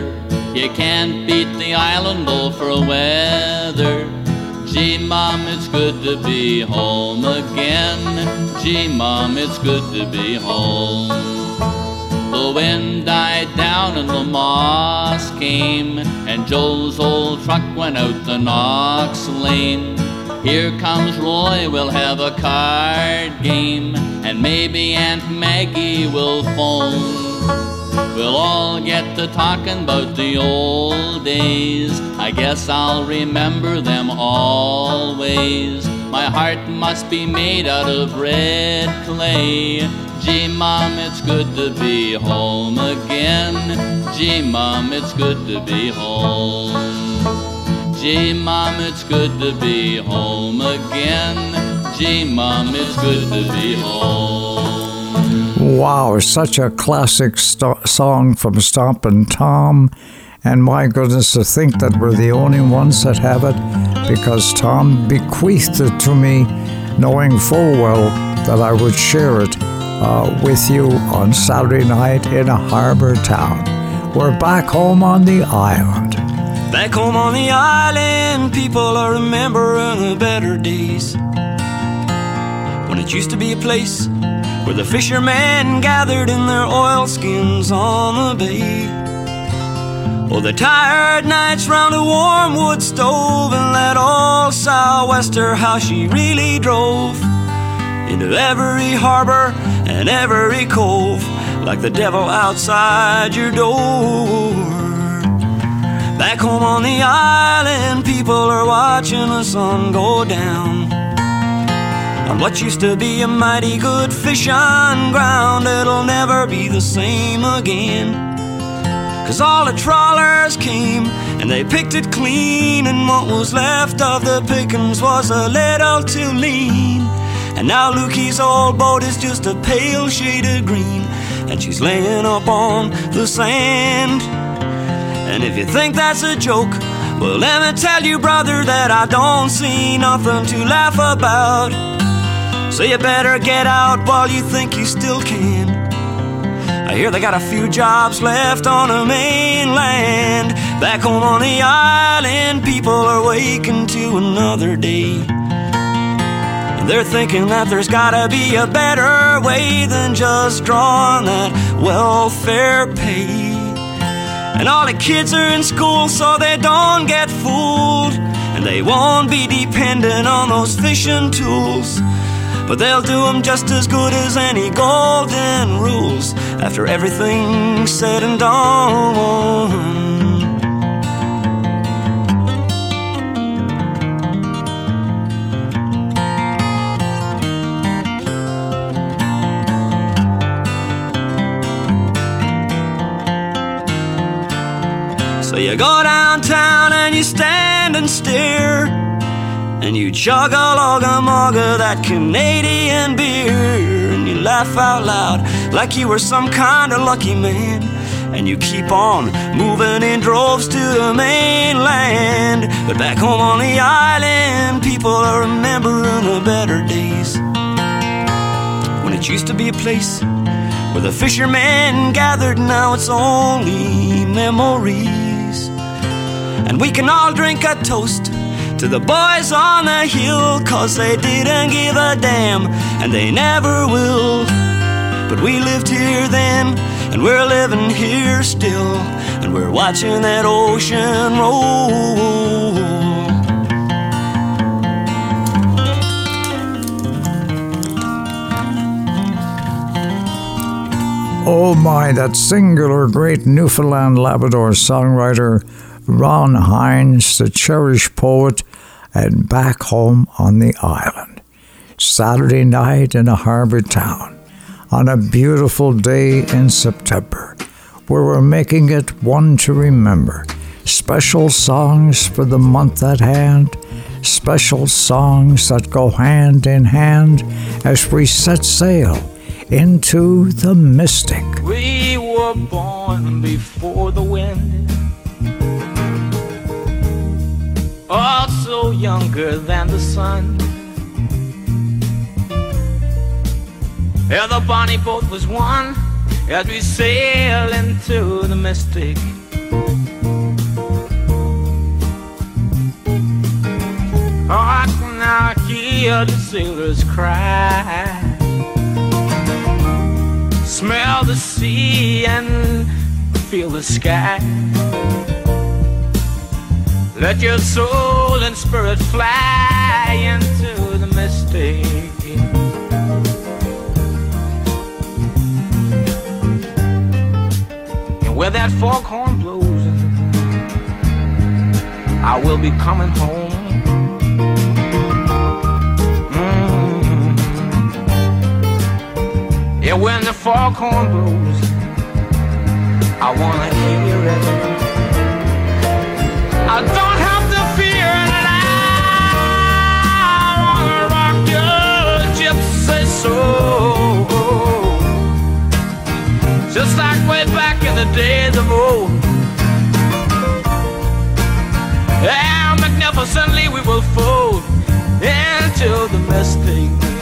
You can't beat the island though for weather. Gee, Mom, it's good to be home again. Gee, Mom, it's good to be home. The wind died down and the moss came, and Joe's old truck went out the Knox Lane. Here comes Roy, we'll have a card game, and maybe Aunt Maggie will phone. We'll all get to talking about the old days. I guess I'll remember them always. My heart must be made out of red clay. Gee, Mom, it's good to be home again. Gee, Mom, it's good to be home. Gee, Mom, it's good to be home again. Gee, Mom, it's good to be home. Wow, such a classic sto- song from Stompin' Tom. And my goodness, to think that we're the only ones that have it because Tom bequeathed it to me, knowing full well that I would share it uh, with you on Saturday night in a harbor town. We're back home on the island. Back home on the island, people are remembering the better days. When it used to be a place where the fishermen gathered in their oilskins on the bay. Oh, the tired nights round a warm wood stove and let old sou'wester, how she really drove into every harbor and every cove like the devil outside your door. Back home on the island, people are watching the sun go down. On what used to be a mighty good fishing ground, it'll never be the same again. Cause all the trawlers came and they picked it clean, and what was left of the pickings was a little too lean. And now Lukey's old boat is just a pale shade of green, and she's laying up on the sand. And if you think that's a joke, well, let me tell you, brother, that I don't see nothing to laugh about. So you better get out while you think you still can. I hear they got a few jobs left on the mainland. Back home on the island, people are waking to another day. And they're thinking that there's gotta be a better way than just drawing that welfare pay. And all the kids are in school so they don't get fooled. And they won't be dependent on those fishing tools. But they'll do 'em just as good as any golden rules after everything's said and done. So you go downtown and you stand and stare. And you chug a log a mug of that Canadian beer. And you laugh out loud like you were some kind of lucky man. And you keep on moving in droves to the mainland. But back home on the island, people are remembering the better days. When it used to be a place where the fishermen gathered, now it's only memories. And we can all drink a toast to the boys on the hill, cause they didn't give a damn, and they never will. But we lived here then, and we're living here still, and we're watching that ocean roll. Oh my, that singular great Newfoundland Labrador songwriter Ron Hynes, the cherished poet, and back home on the island. Saturday night in a harbor town on a beautiful day in September, where we're making it one to remember. Special songs for the month at hand, special songs that go hand in hand as we set sail into the mystic. We were born before the wind. Also younger than the sun. Yeah, the bonnie boat was one as we sail into the mystic. Oh, I can now hear the sailors cry. Smell the sea and feel the sky. Let your soul and spirit fly into the mystic. And where that foghorn blows, I will be coming home. Mm. Yeah, when the foghorn blows, I wanna hear it. I don't Just like way back in the days of old. How magnificently we will fold into the best misty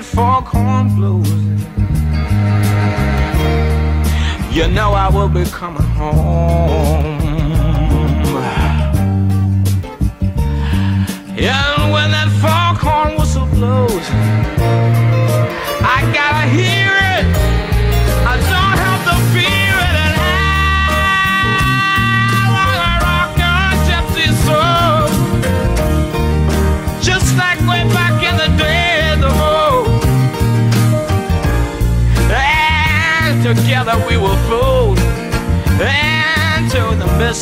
that foghorn blows, you know I will be coming home.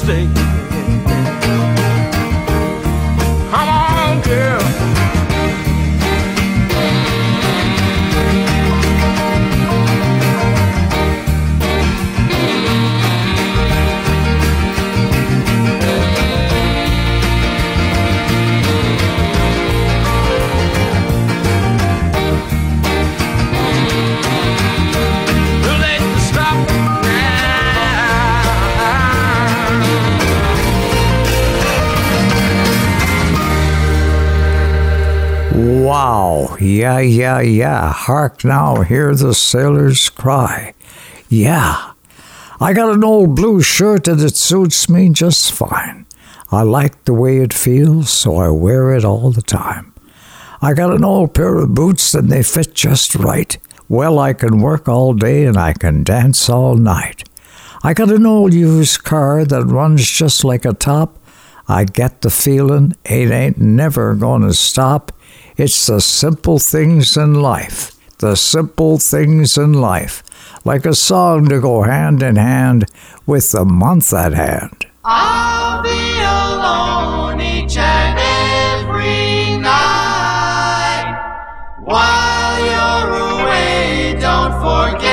The Yeah, yeah, yeah. Hark now, hear the sailors cry. Yeah. I got an old blue shirt and it suits me just fine. I like the way it feels, so I wear it all the time. I got an old pair of boots and they fit just right. Well, I can work all day and I can dance all night. I got an old used car that runs just like a top. I get the feeling it ain't never gonna stop. It's the simple things in life, the simple things in life, like a song to go hand in hand with the month at hand. I'll be alone each and every night. While you're away, don't forget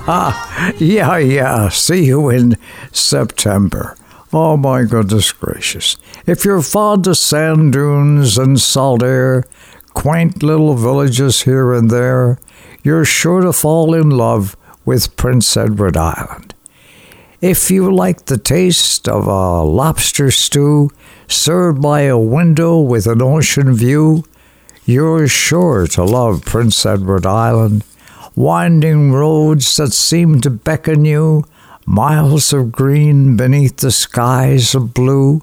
Yeah, yeah. See you in September. Oh my goodness gracious. If you're fond of sand dunes and salt air, quaint little villages here and there, you're sure to fall in love with Prince Edward Island. If you like the taste of a lobster stew served by a window with an ocean view, you're sure to love Prince Edward Island. Winding roads that seem to beckon you, miles of green beneath the skies of blue,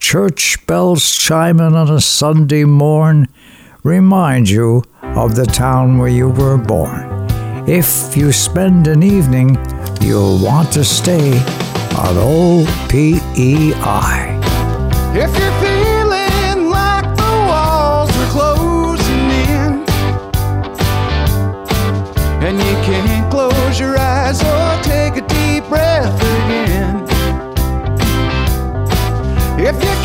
church bells chiming on a Sunday morn remind you of the town where you were born. If you spend an evening, you'll want to stay on OPEI. If you're if you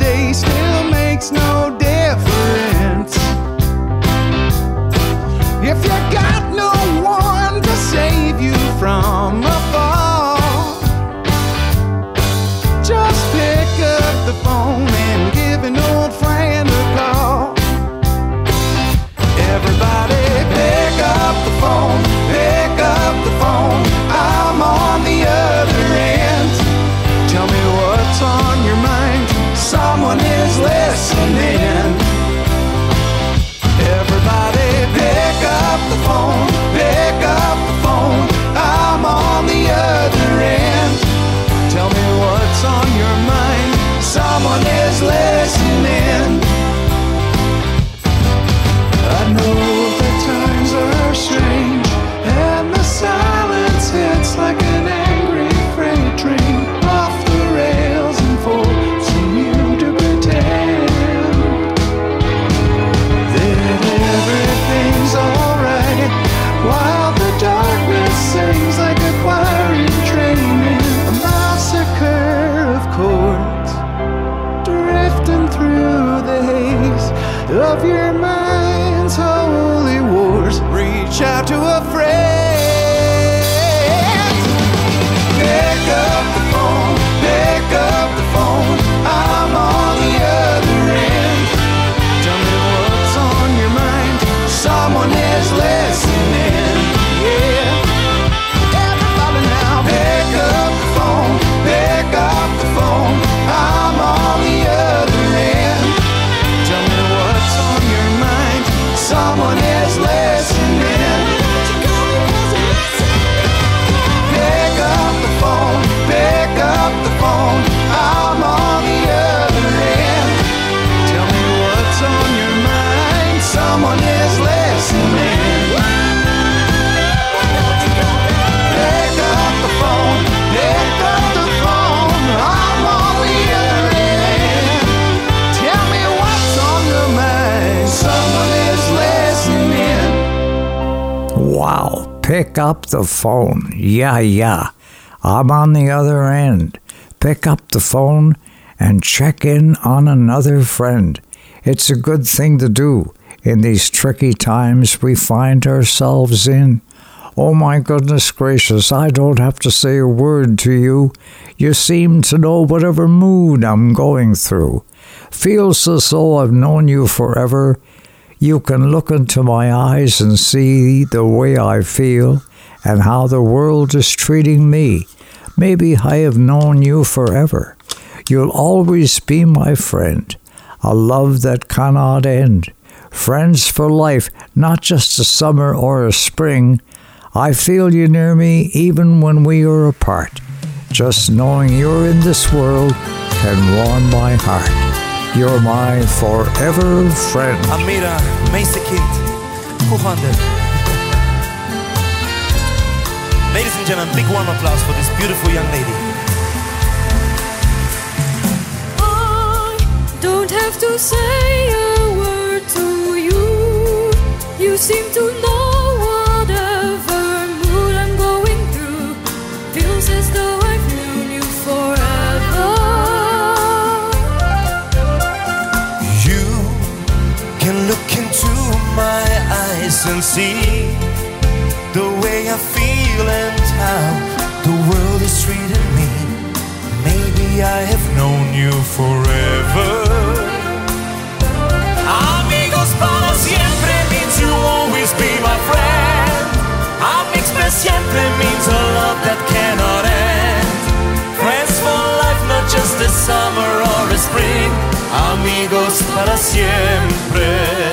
day still makes no difference. Pick up the phone. Yeah, yeah. I'm on the other end. Pick up the phone and check in on another friend. It's a good thing to do in these tricky times we find ourselves in. Oh my goodness gracious, I don't have to say a word to you. You seem to know whatever mood I'm going through. Feels as though I've known you forever. You can look into my eyes and see the way I feel and how the world is treating me. Maybe I have known you forever. You'll always be my friend, a love that cannot end. Friends for life, not just a summer or a spring. I feel you near me even when we are apart. Just knowing you're in this world can warm my heart. You're my forever friend. Amira, Meesterkind, 200. Ladies and gentlemen, big warm applause for this beautiful young lady. I don't have to say a word to you. You seem to know whatever mood I'm going through. Feels as though my eyes and see the way I feel and how the world is treating me. Maybe I have known you forever. Amigos para siempre means you always be my friend. Amigos para siempre means a love that cannot end. Friends for life, not just a summer or a spring. Amigos para siempre.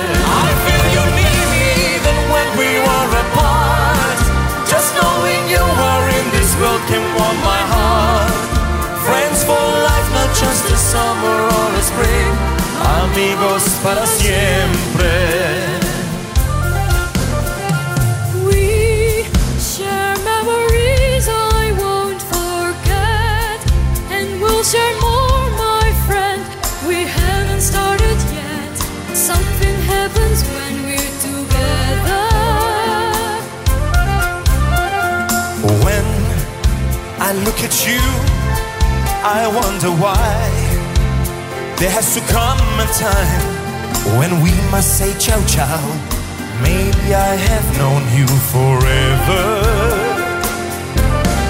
Summer or a spring. Amigos para siempre. We share memories I won't forget, and we'll share more, my friend. We haven't started yet. Something happens when we're together. When I look at you, I wonder why there has to come a time when we must say ciao ciao. Maybe I have known you forever.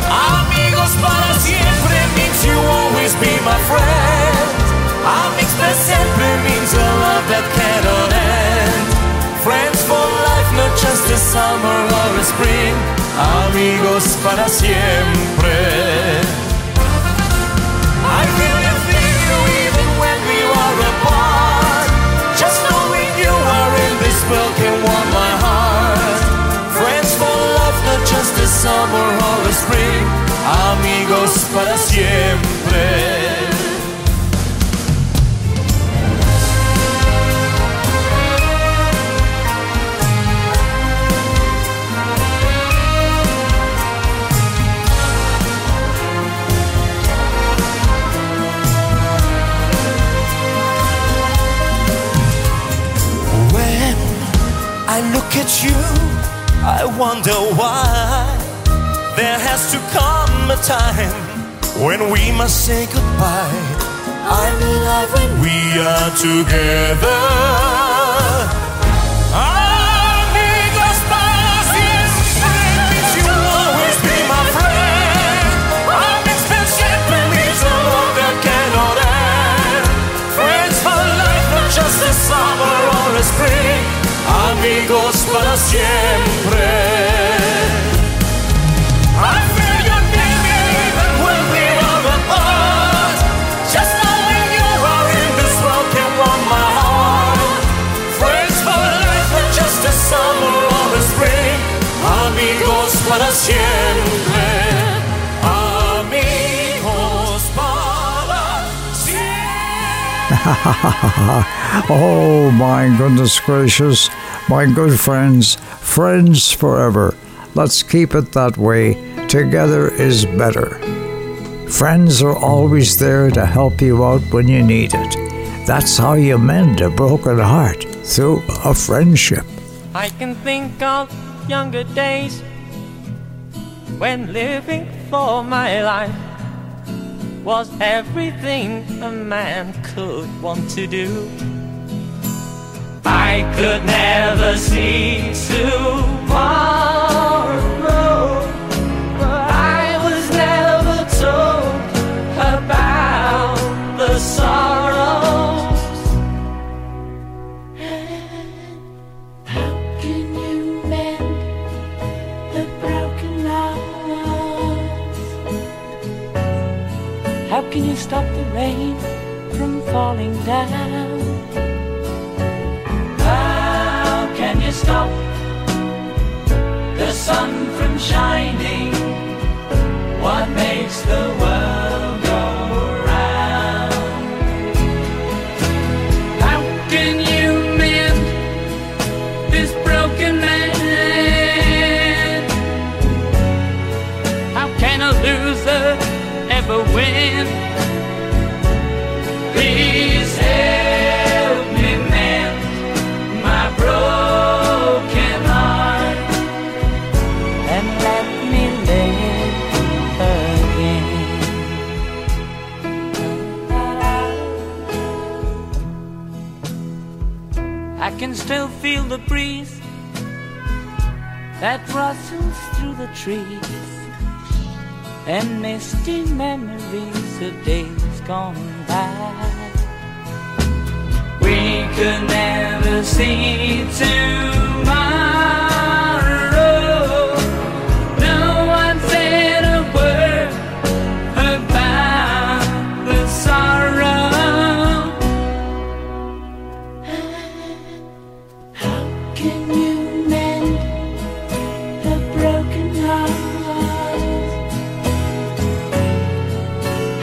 Amigos para siempre means you always be my friend. Amigos para siempre means a love that cannot end. Friends for life, not just a summer or a spring. Amigos para siempre. World can warm my heart. Friends for life, not just a summer or a spring. Amigos para siempre. At you, I wonder why there has to come a time when we must say goodbye. I'm when we are together. Amigos para siempre means you will always be my friend. A love that cannot end. Friends for life, not just a summer or a spring. Amigos para siempre. Para siempre. Amigos para oh, my goodness gracious, my good friends, friends forever. Let's keep it that way. Together is better. Friends are always there to help you out when you need it. That's how you mend a broken heart through a friendship. I can think of younger days when living for my life was everything a man could want to do. I could never see tomorrow, I was never told about the sorrows. How can you mend the broken hearts? How can you stop the rain from falling down? Stop the sun from shining? What makes the world still feel the breeze that rustles through the trees and misty memories of days gone by. We could never see tomorrow.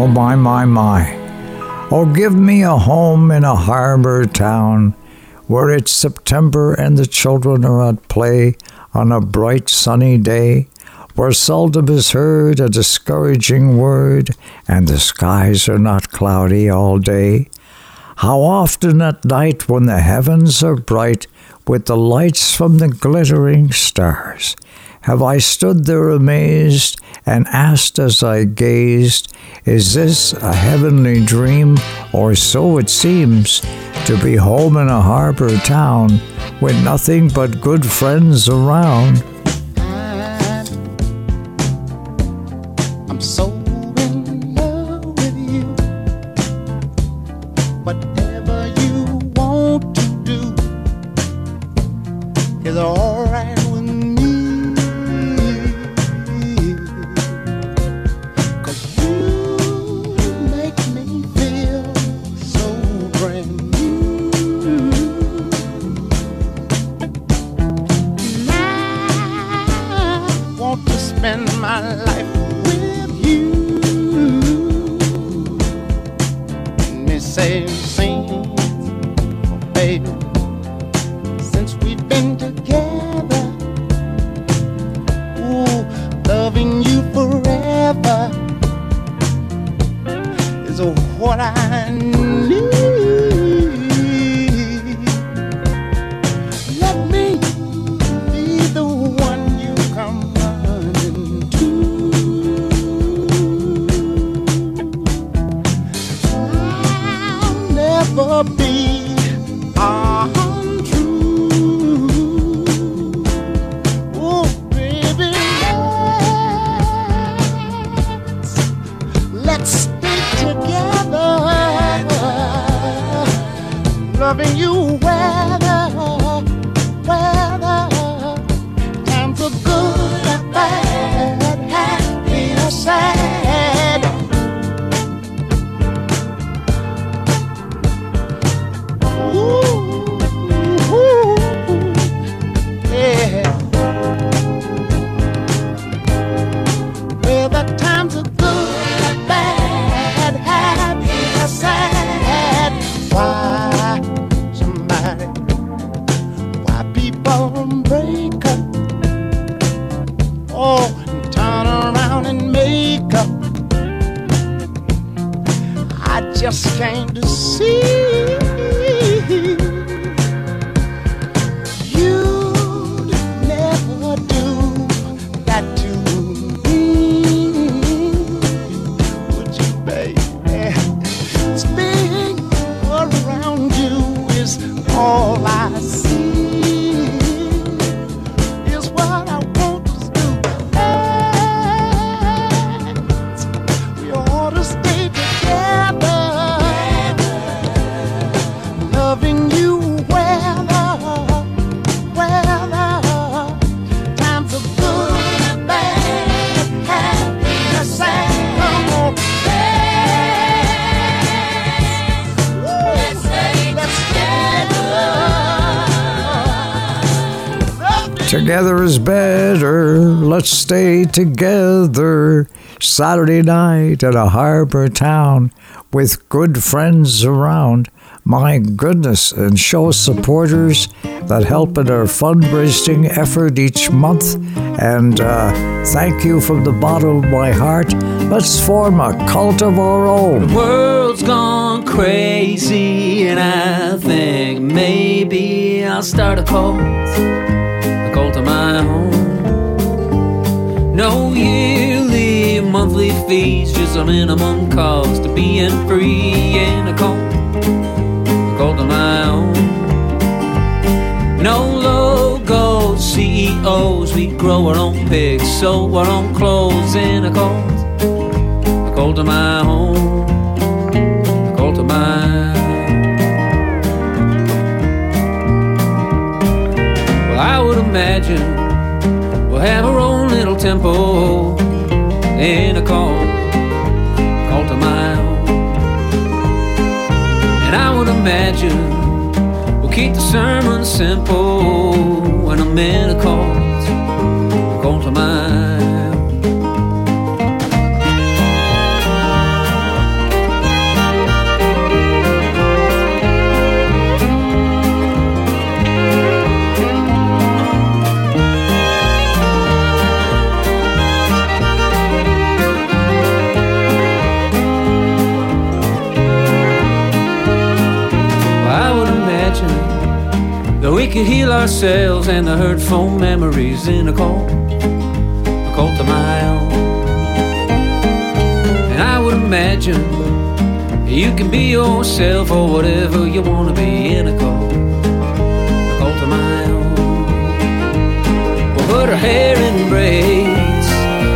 Oh, my, my, my. Oh, give me a home in a harbor town where it's September and the children are at play on a bright sunny day, where seldom is heard a discouraging word and the skies are not cloudy all day. How often at night, when the heavens are bright with the lights from the glittering stars, have I stood there amazed and asked as I gazed, Is this a heavenly dream, or so it seems, to be home in a harbor town with nothing but good friends around? Spend my life with you. Me say, together. Saturday night at a harbor town with good friends around. My goodness, and show supporters that help in our fundraising effort each month. And uh, thank you from the bottom of my heart. Let's form a cult of our own. The world's gone crazy, and I think maybe I'll start a cult, a cult of my own. No yearly, monthly fees, just a minimum cost to being free in a call, a call to my own. No logo, CEOs, we grow our own pigs, sew our own clothes in a call, a cult of my own cult of mine. Well, I would imagine we'll have our own temple in a call of my own. And I would imagine we'll keep the sermon simple when I'm in a cult, could heal ourselves and the hurtful memories in a cult, a cult of my own. And I would imagine you can be yourself or whatever you want to be in a cult, a cult of my own. We'll put our hair in braids,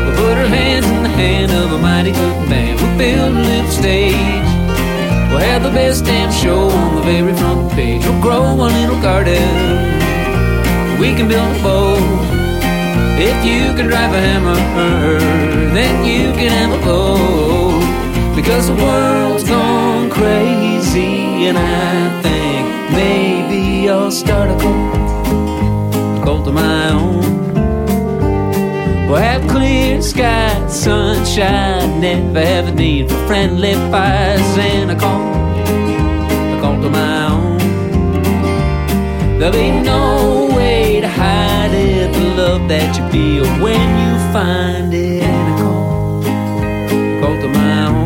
we'll put our hands in the hand of a mighty good man. We'll build a little stage. We'll have the best damn show on the very front page. We'll grow a little garden. We can build a boat. If you can drive a hammer, then you can have a boat. Because the world's gone crazy, and I think maybe I'll start a cult, a cult of my own. We'll have clear skies, sunshine, never have a need for friendly fires and a call, a call to my own. There'll be no way to hide it, the love that you feel when you find it. And a call, a call to my own,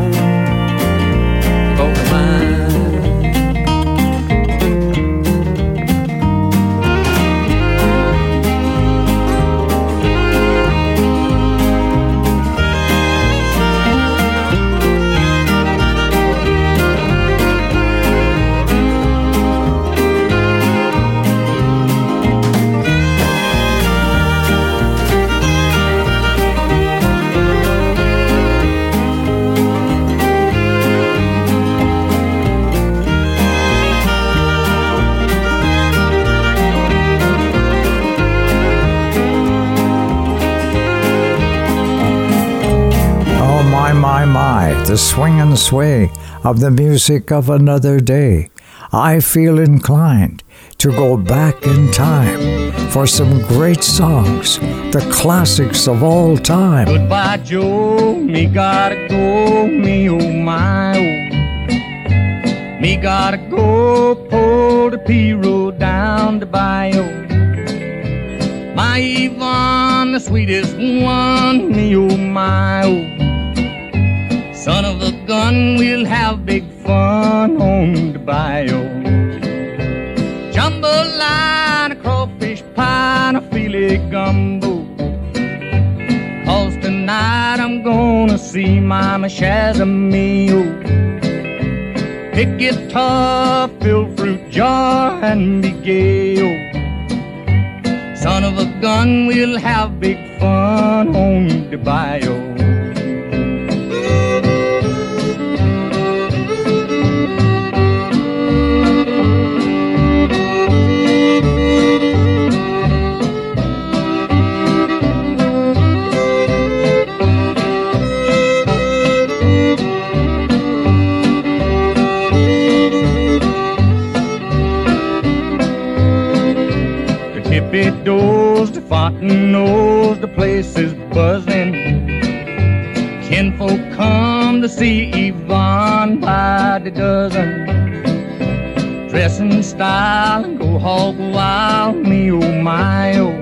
swing and sway of the music of another day. I feel inclined to go back in time for some great songs, the classics of all time. Goodbye, Joe. Me gotta go. Me oh my oh. Me gotta go. Pull the pirogue down the bayou. My Yvonne, the sweetest one. Me oh my oh. Son of a gun, we'll have big fun on the bayou. Jambalaya, crawfish pie, and a filet gumbo. Cause tonight I'm gonna see Mama Shazamio. Pick guitar, fill fruit jar, and be gay. Son of a gun, we'll have big fun on the bayou. See Yvonne by the dozen. Dress in style and go hog wild, me oh my oh.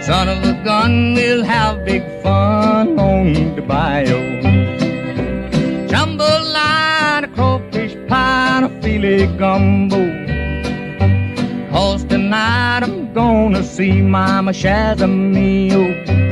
Son of a gun, we'll have big fun on the bayou. Jambalaya, crawfish pie, and a filet gumbo. Cause tonight I'm gonna see Mama Shazamio.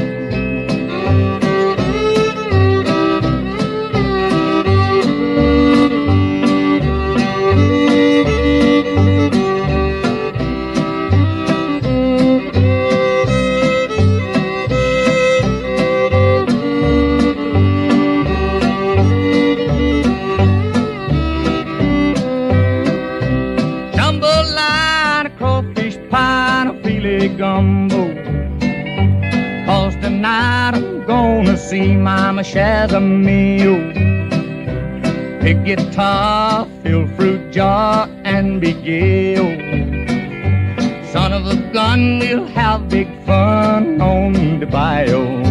See Mama Shazamio. Pick guitar, fill fruit jar, and be oh. Son of a gun, we'll have big fun on the bayou.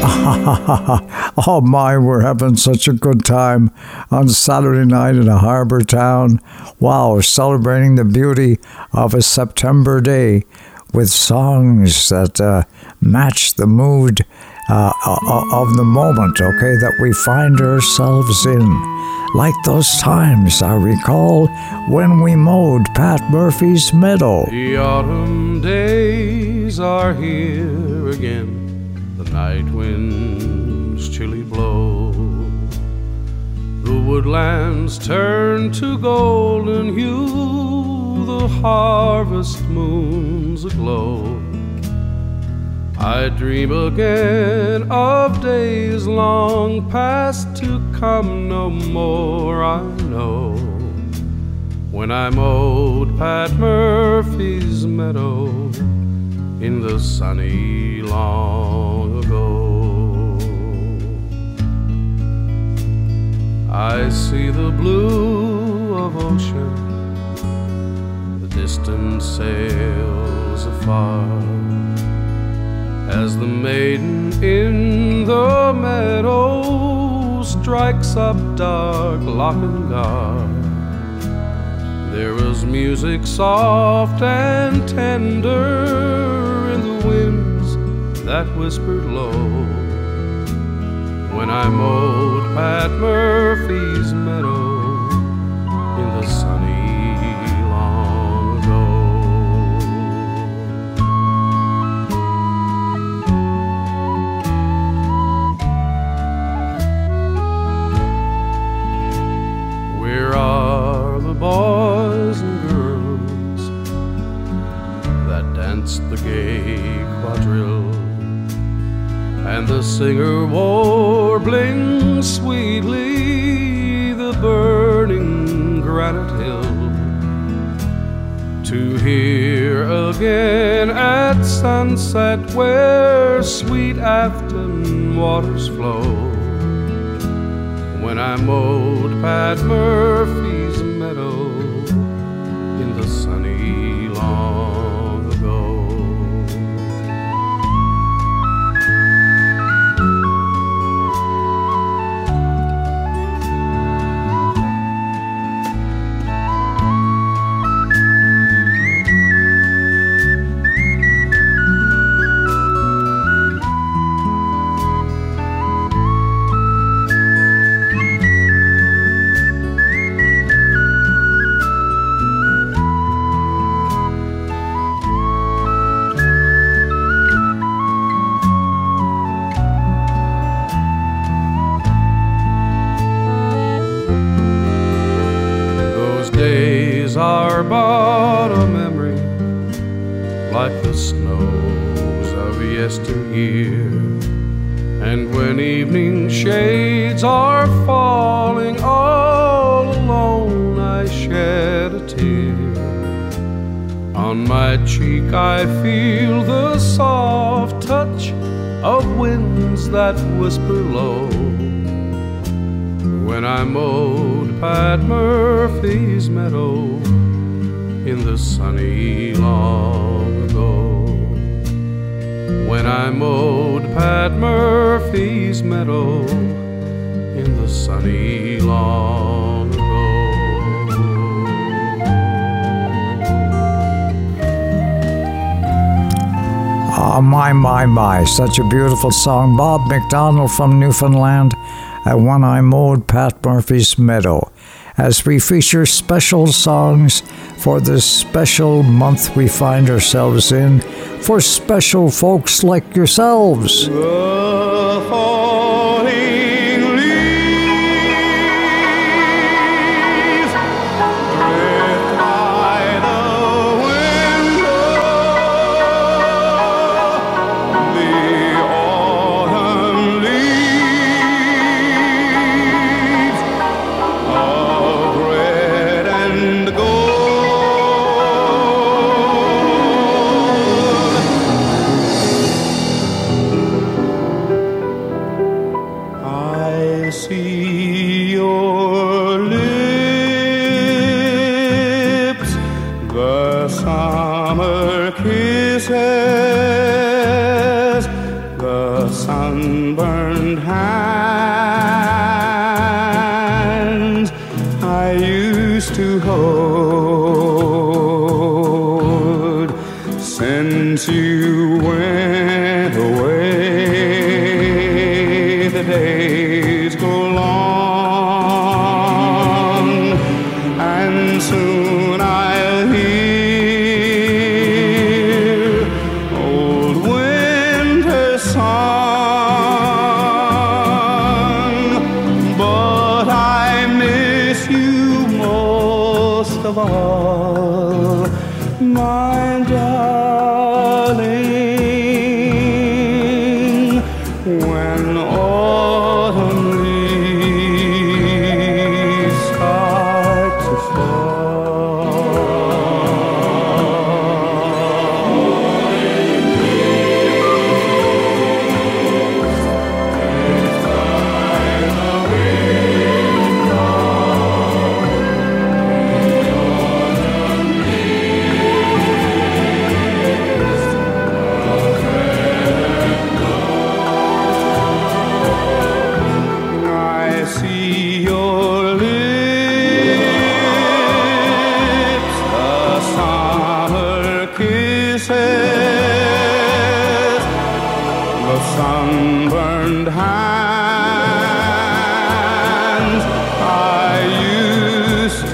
oh my, we're having such a good time on Saturday night in a harbor town. Wow, celebrating the beauty of a September day with songs that uh, match the mood uh, of the moment, okay, that we find ourselves in. Like those times I recall when we mowed Pat Murphy's meadow. The autumn days are here again. The night winds chilly blow. The woodlands turn to golden hue. The harvest moon's aglow. I dream again of days long past to come no more, I know. When I mowed Pat Murphy's meadow in the sunny long ago. I see the blue of ocean, the distant sails afar as the maiden in the meadow strikes up dark Lochnagar. There was music soft and tender in the winds that whispered low when I mowed Pat Murphy's meadow Where are the boys and girls that danced the gay quadrille? And the singer warbling sweetly the burning granite hill to hear again at sunset where sweet Afton waters flow when I'm old Pat Murphy's my, such a beautiful song. Bob McDonald from Newfoundland at One I Mowed Pat Murphy's Meadow. As we feature special songs for this special month we find ourselves in, for special folks like yourselves. The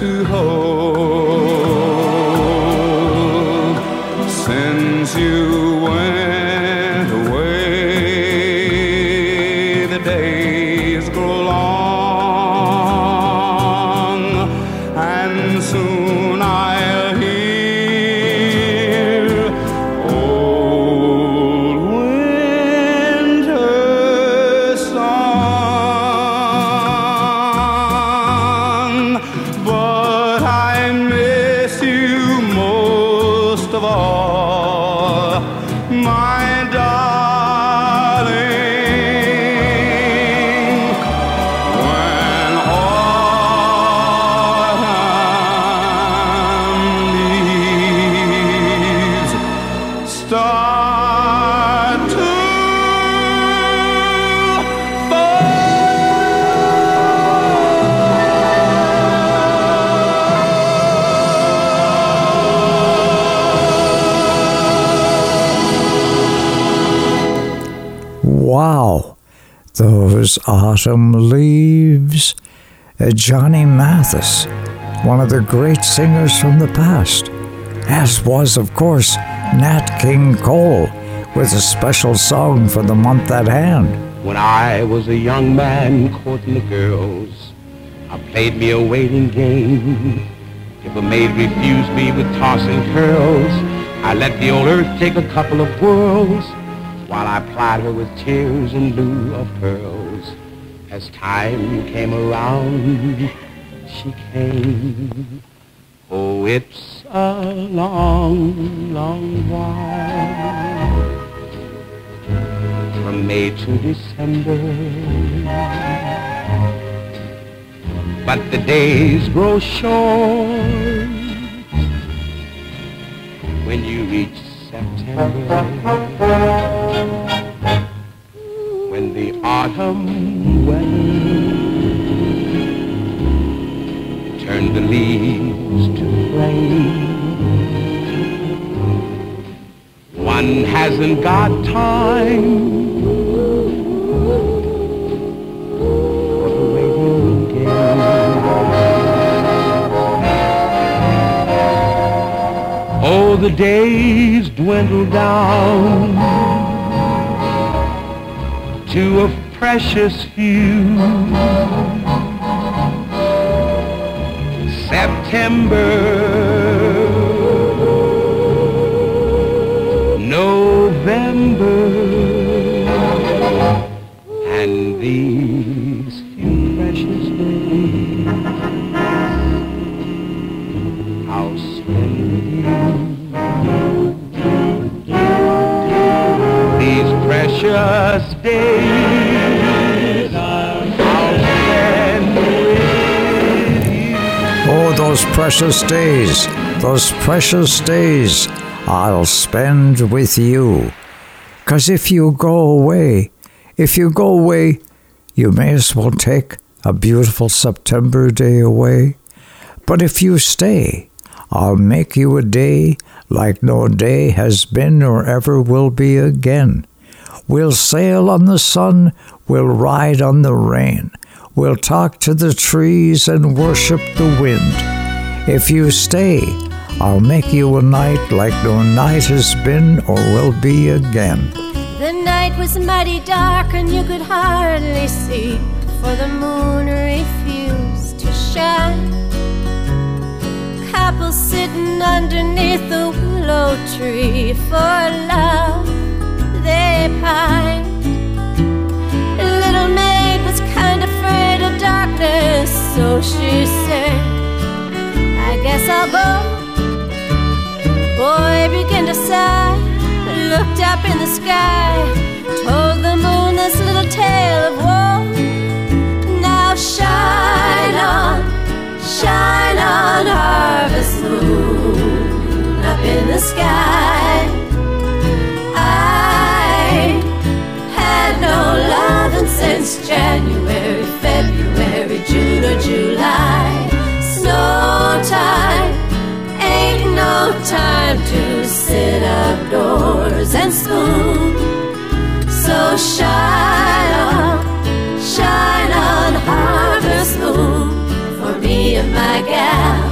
to hold since you autumn leaves. Uh, Johnny Mathis, one of the great singers from the past, as was, of course, Nat King Cole with a special song for the month at hand. When I was a young man courting the girls, I played me a waiting game. If a maid refused me with tossing curls, I let the old earth take a couple of whirls while I plied her with tears in lieu of pearls. As time came around, she came. Oh, it's a long, long while from May to December. But the days grow short when you reach September. Autumn weather turned the leaves to flame. One hasn't got time. Oh, the days dwindle down to a precious few. September, November, and these few precious days I'll spend you. These precious days precious days, those precious days I'll spend with you. 'Cause if you go away, if you go away, you may as well take a beautiful September day away. But if you stay, I'll make you a day like no day has been or ever will be again. We'll sail on the sun, we'll ride on the rain, we'll talk to the trees and worship the wind. If you stay, I'll make you a night like no night has been or will be again. The night was mighty dark and you could hardly see, for the moon refused to shine. Couples sitting underneath the willow tree for love they pined. Little maid was kind of afraid of darkness, so she said, I guess I'll go. Boy began to sigh, looked up in the sky, told the moon this little tale of woe. Now shine on, shine on, harvest moon, up in the sky. I had no loving since January, February, June, or July. Time ain't no time to sit outdoors and spoon. So shine on, shine on, harvest moon for me and my gal.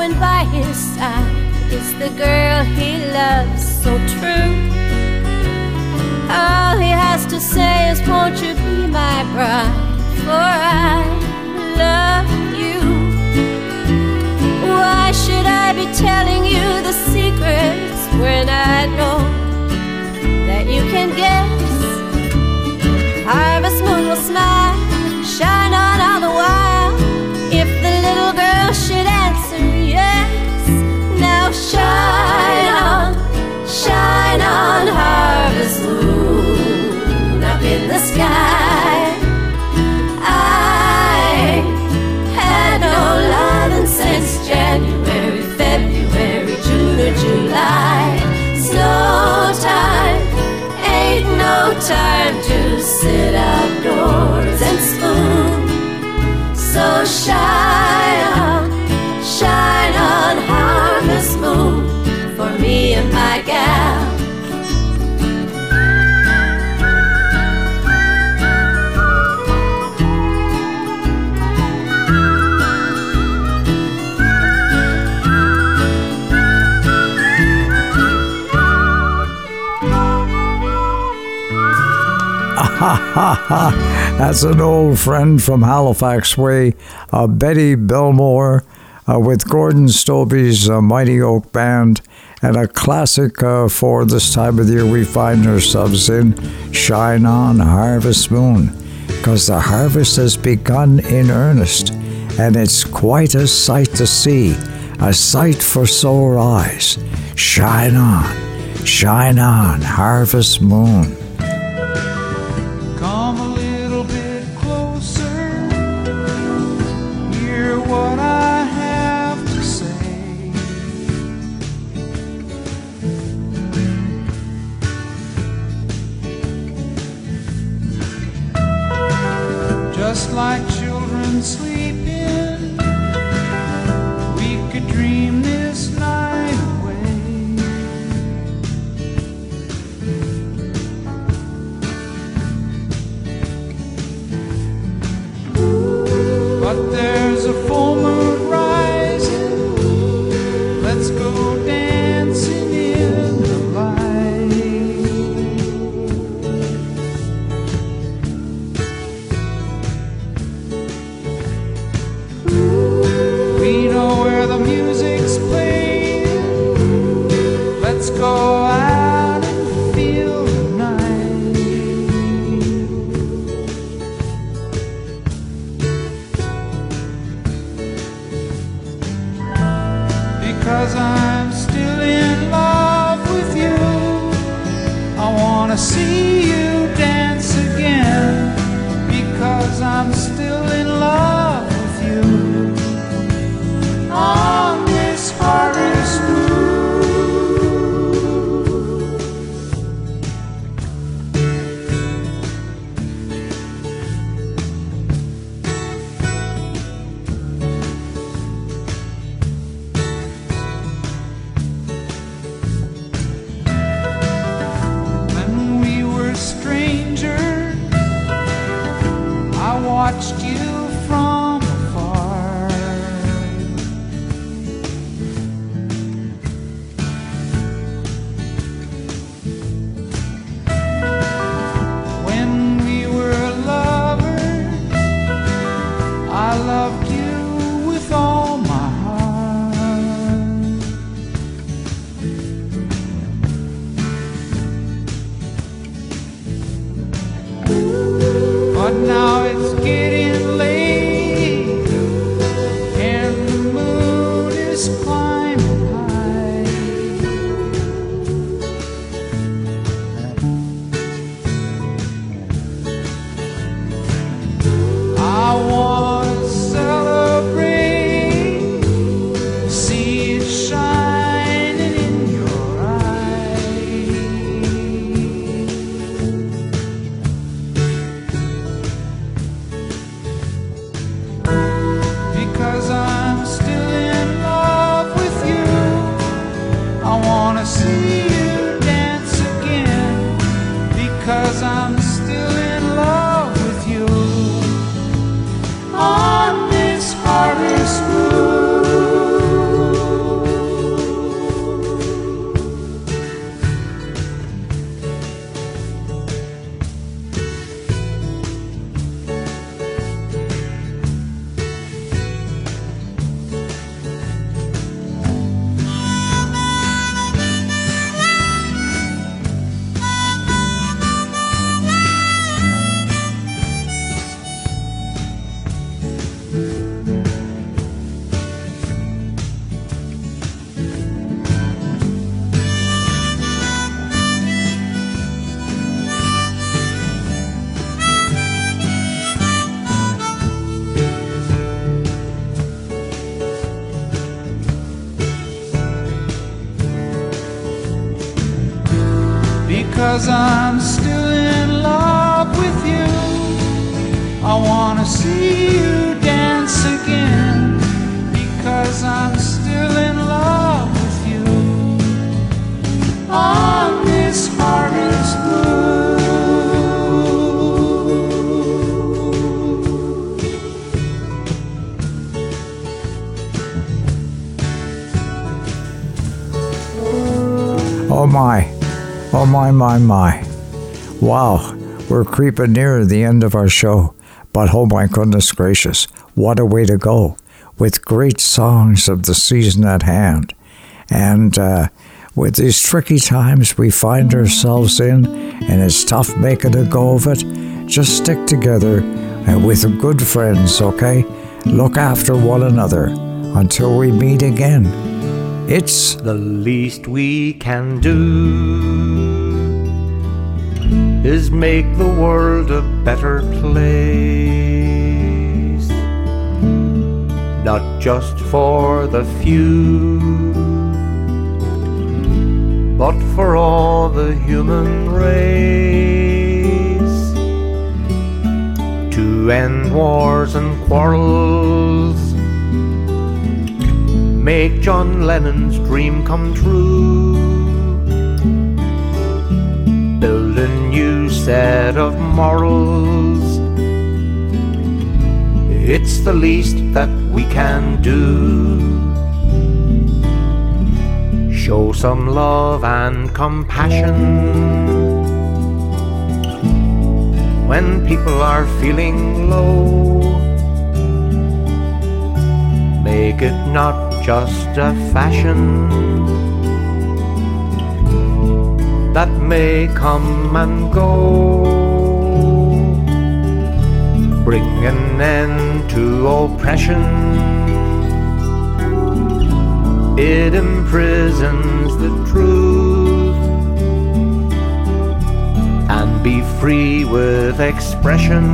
When by his side is the girl he loves so true. All he has to say is, Won't you be my bride? For I love you. Why should I be telling you the secrets when I know that you can guess? Harvest moon will smile, shine on all the while. time to sit outdoors and spoon so shy. Ha ha ha. That's an old friend from Halifax Way, uh, Betty Belmore, uh, with Gordon Stobbe's uh, Mighty Oak Band, and a classic uh, for this time of the year we find ourselves in Shine On Harvest Moon, because the harvest has begun in earnest, and it's quite a sight to see, a sight for sore eyes. Shine on, shine on, Harvest Moon. Because I'm still in love with you. I wanna see you dance again because I'm still in love with you. On this harvest moon. Oh my, oh my, my, my. Wow, we're creeping near the end of our show. But oh my goodness gracious, what a way to go with great songs of the season at hand. And uh, with these tricky times we find ourselves in, and it's tough making a go of it, just stick together uh, with good friends, okay? Look after one another until we meet again. It's the least we can do is make the world a better place. Not just for the few, but for all the human race. To end wars and quarrels, make John Lennon's dream come true. Set of morals. It's the least that we can do. Show some love and compassion when people are feeling low. Make it not just a fashion that may come and go. Bring an end to oppression. It imprisons the truth and be free with expression.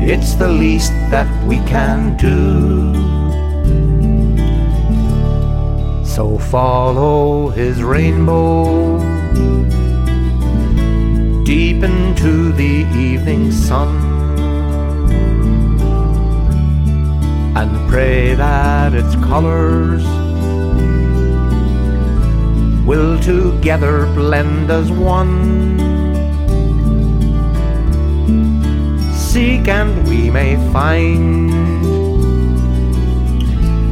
It's the least that we can do. So follow his rainbow deep into the evening sun and pray that its colors will together blend as one. Seek and we may find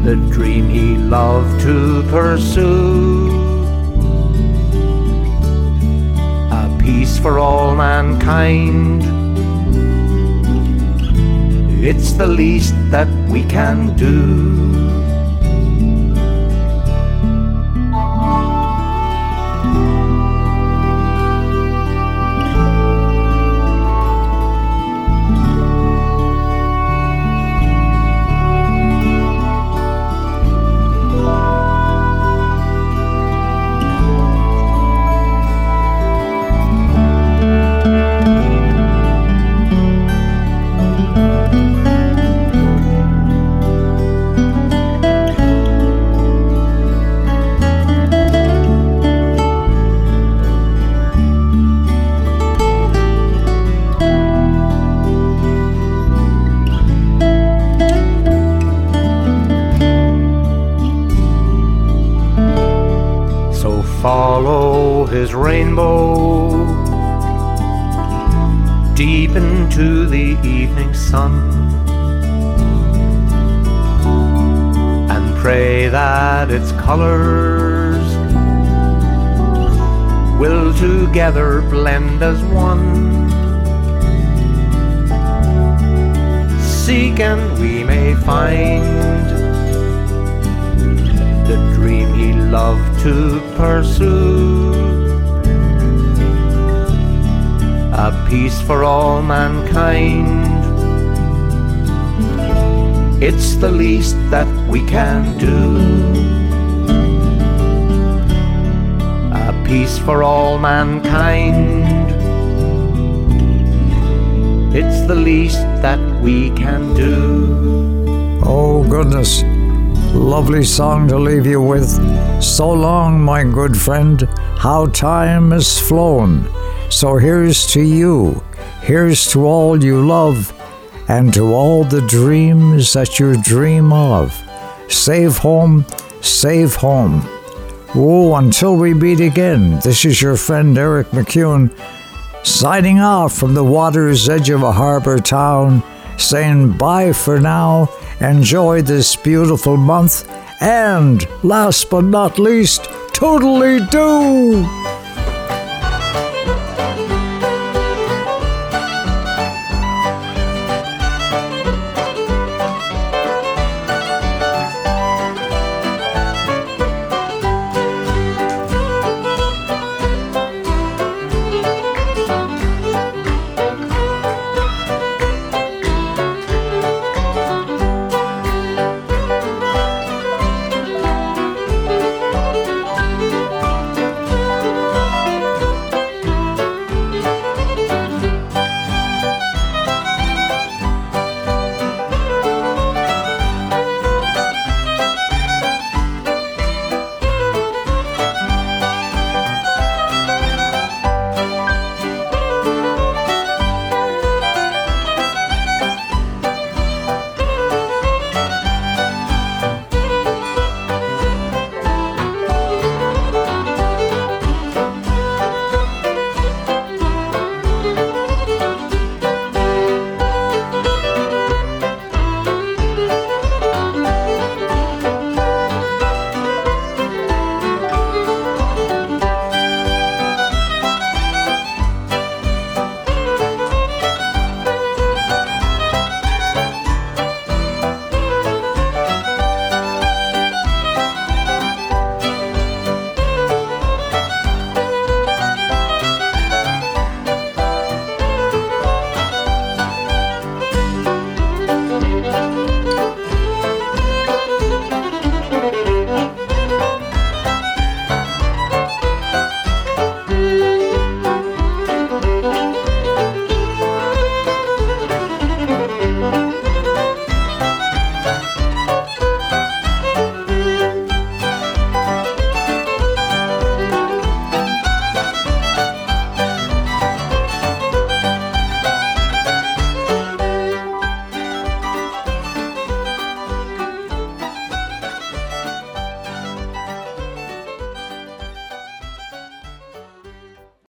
the dream he loved to pursue. A peace for all mankind. It's the least that we can do. His rainbow deep into the evening sun and pray that its colors will together blend as one. Seek and we may find the dream he loved to pursue. A peace for all mankind. It's the least that we can do. A peace for all mankind. It's the least that we can do. Oh, goodness. Lovely song to leave you with. So long, my good friend, how time has flown. So here's to you, here's to all you love, and to all the dreams that you dream of. Save home, save home. Oh, until we meet again, this is your friend Eric MacEwen signing off from the water's edge of a harbor town, saying bye for now. Enjoy this beautiful month, and last but not least, totally do!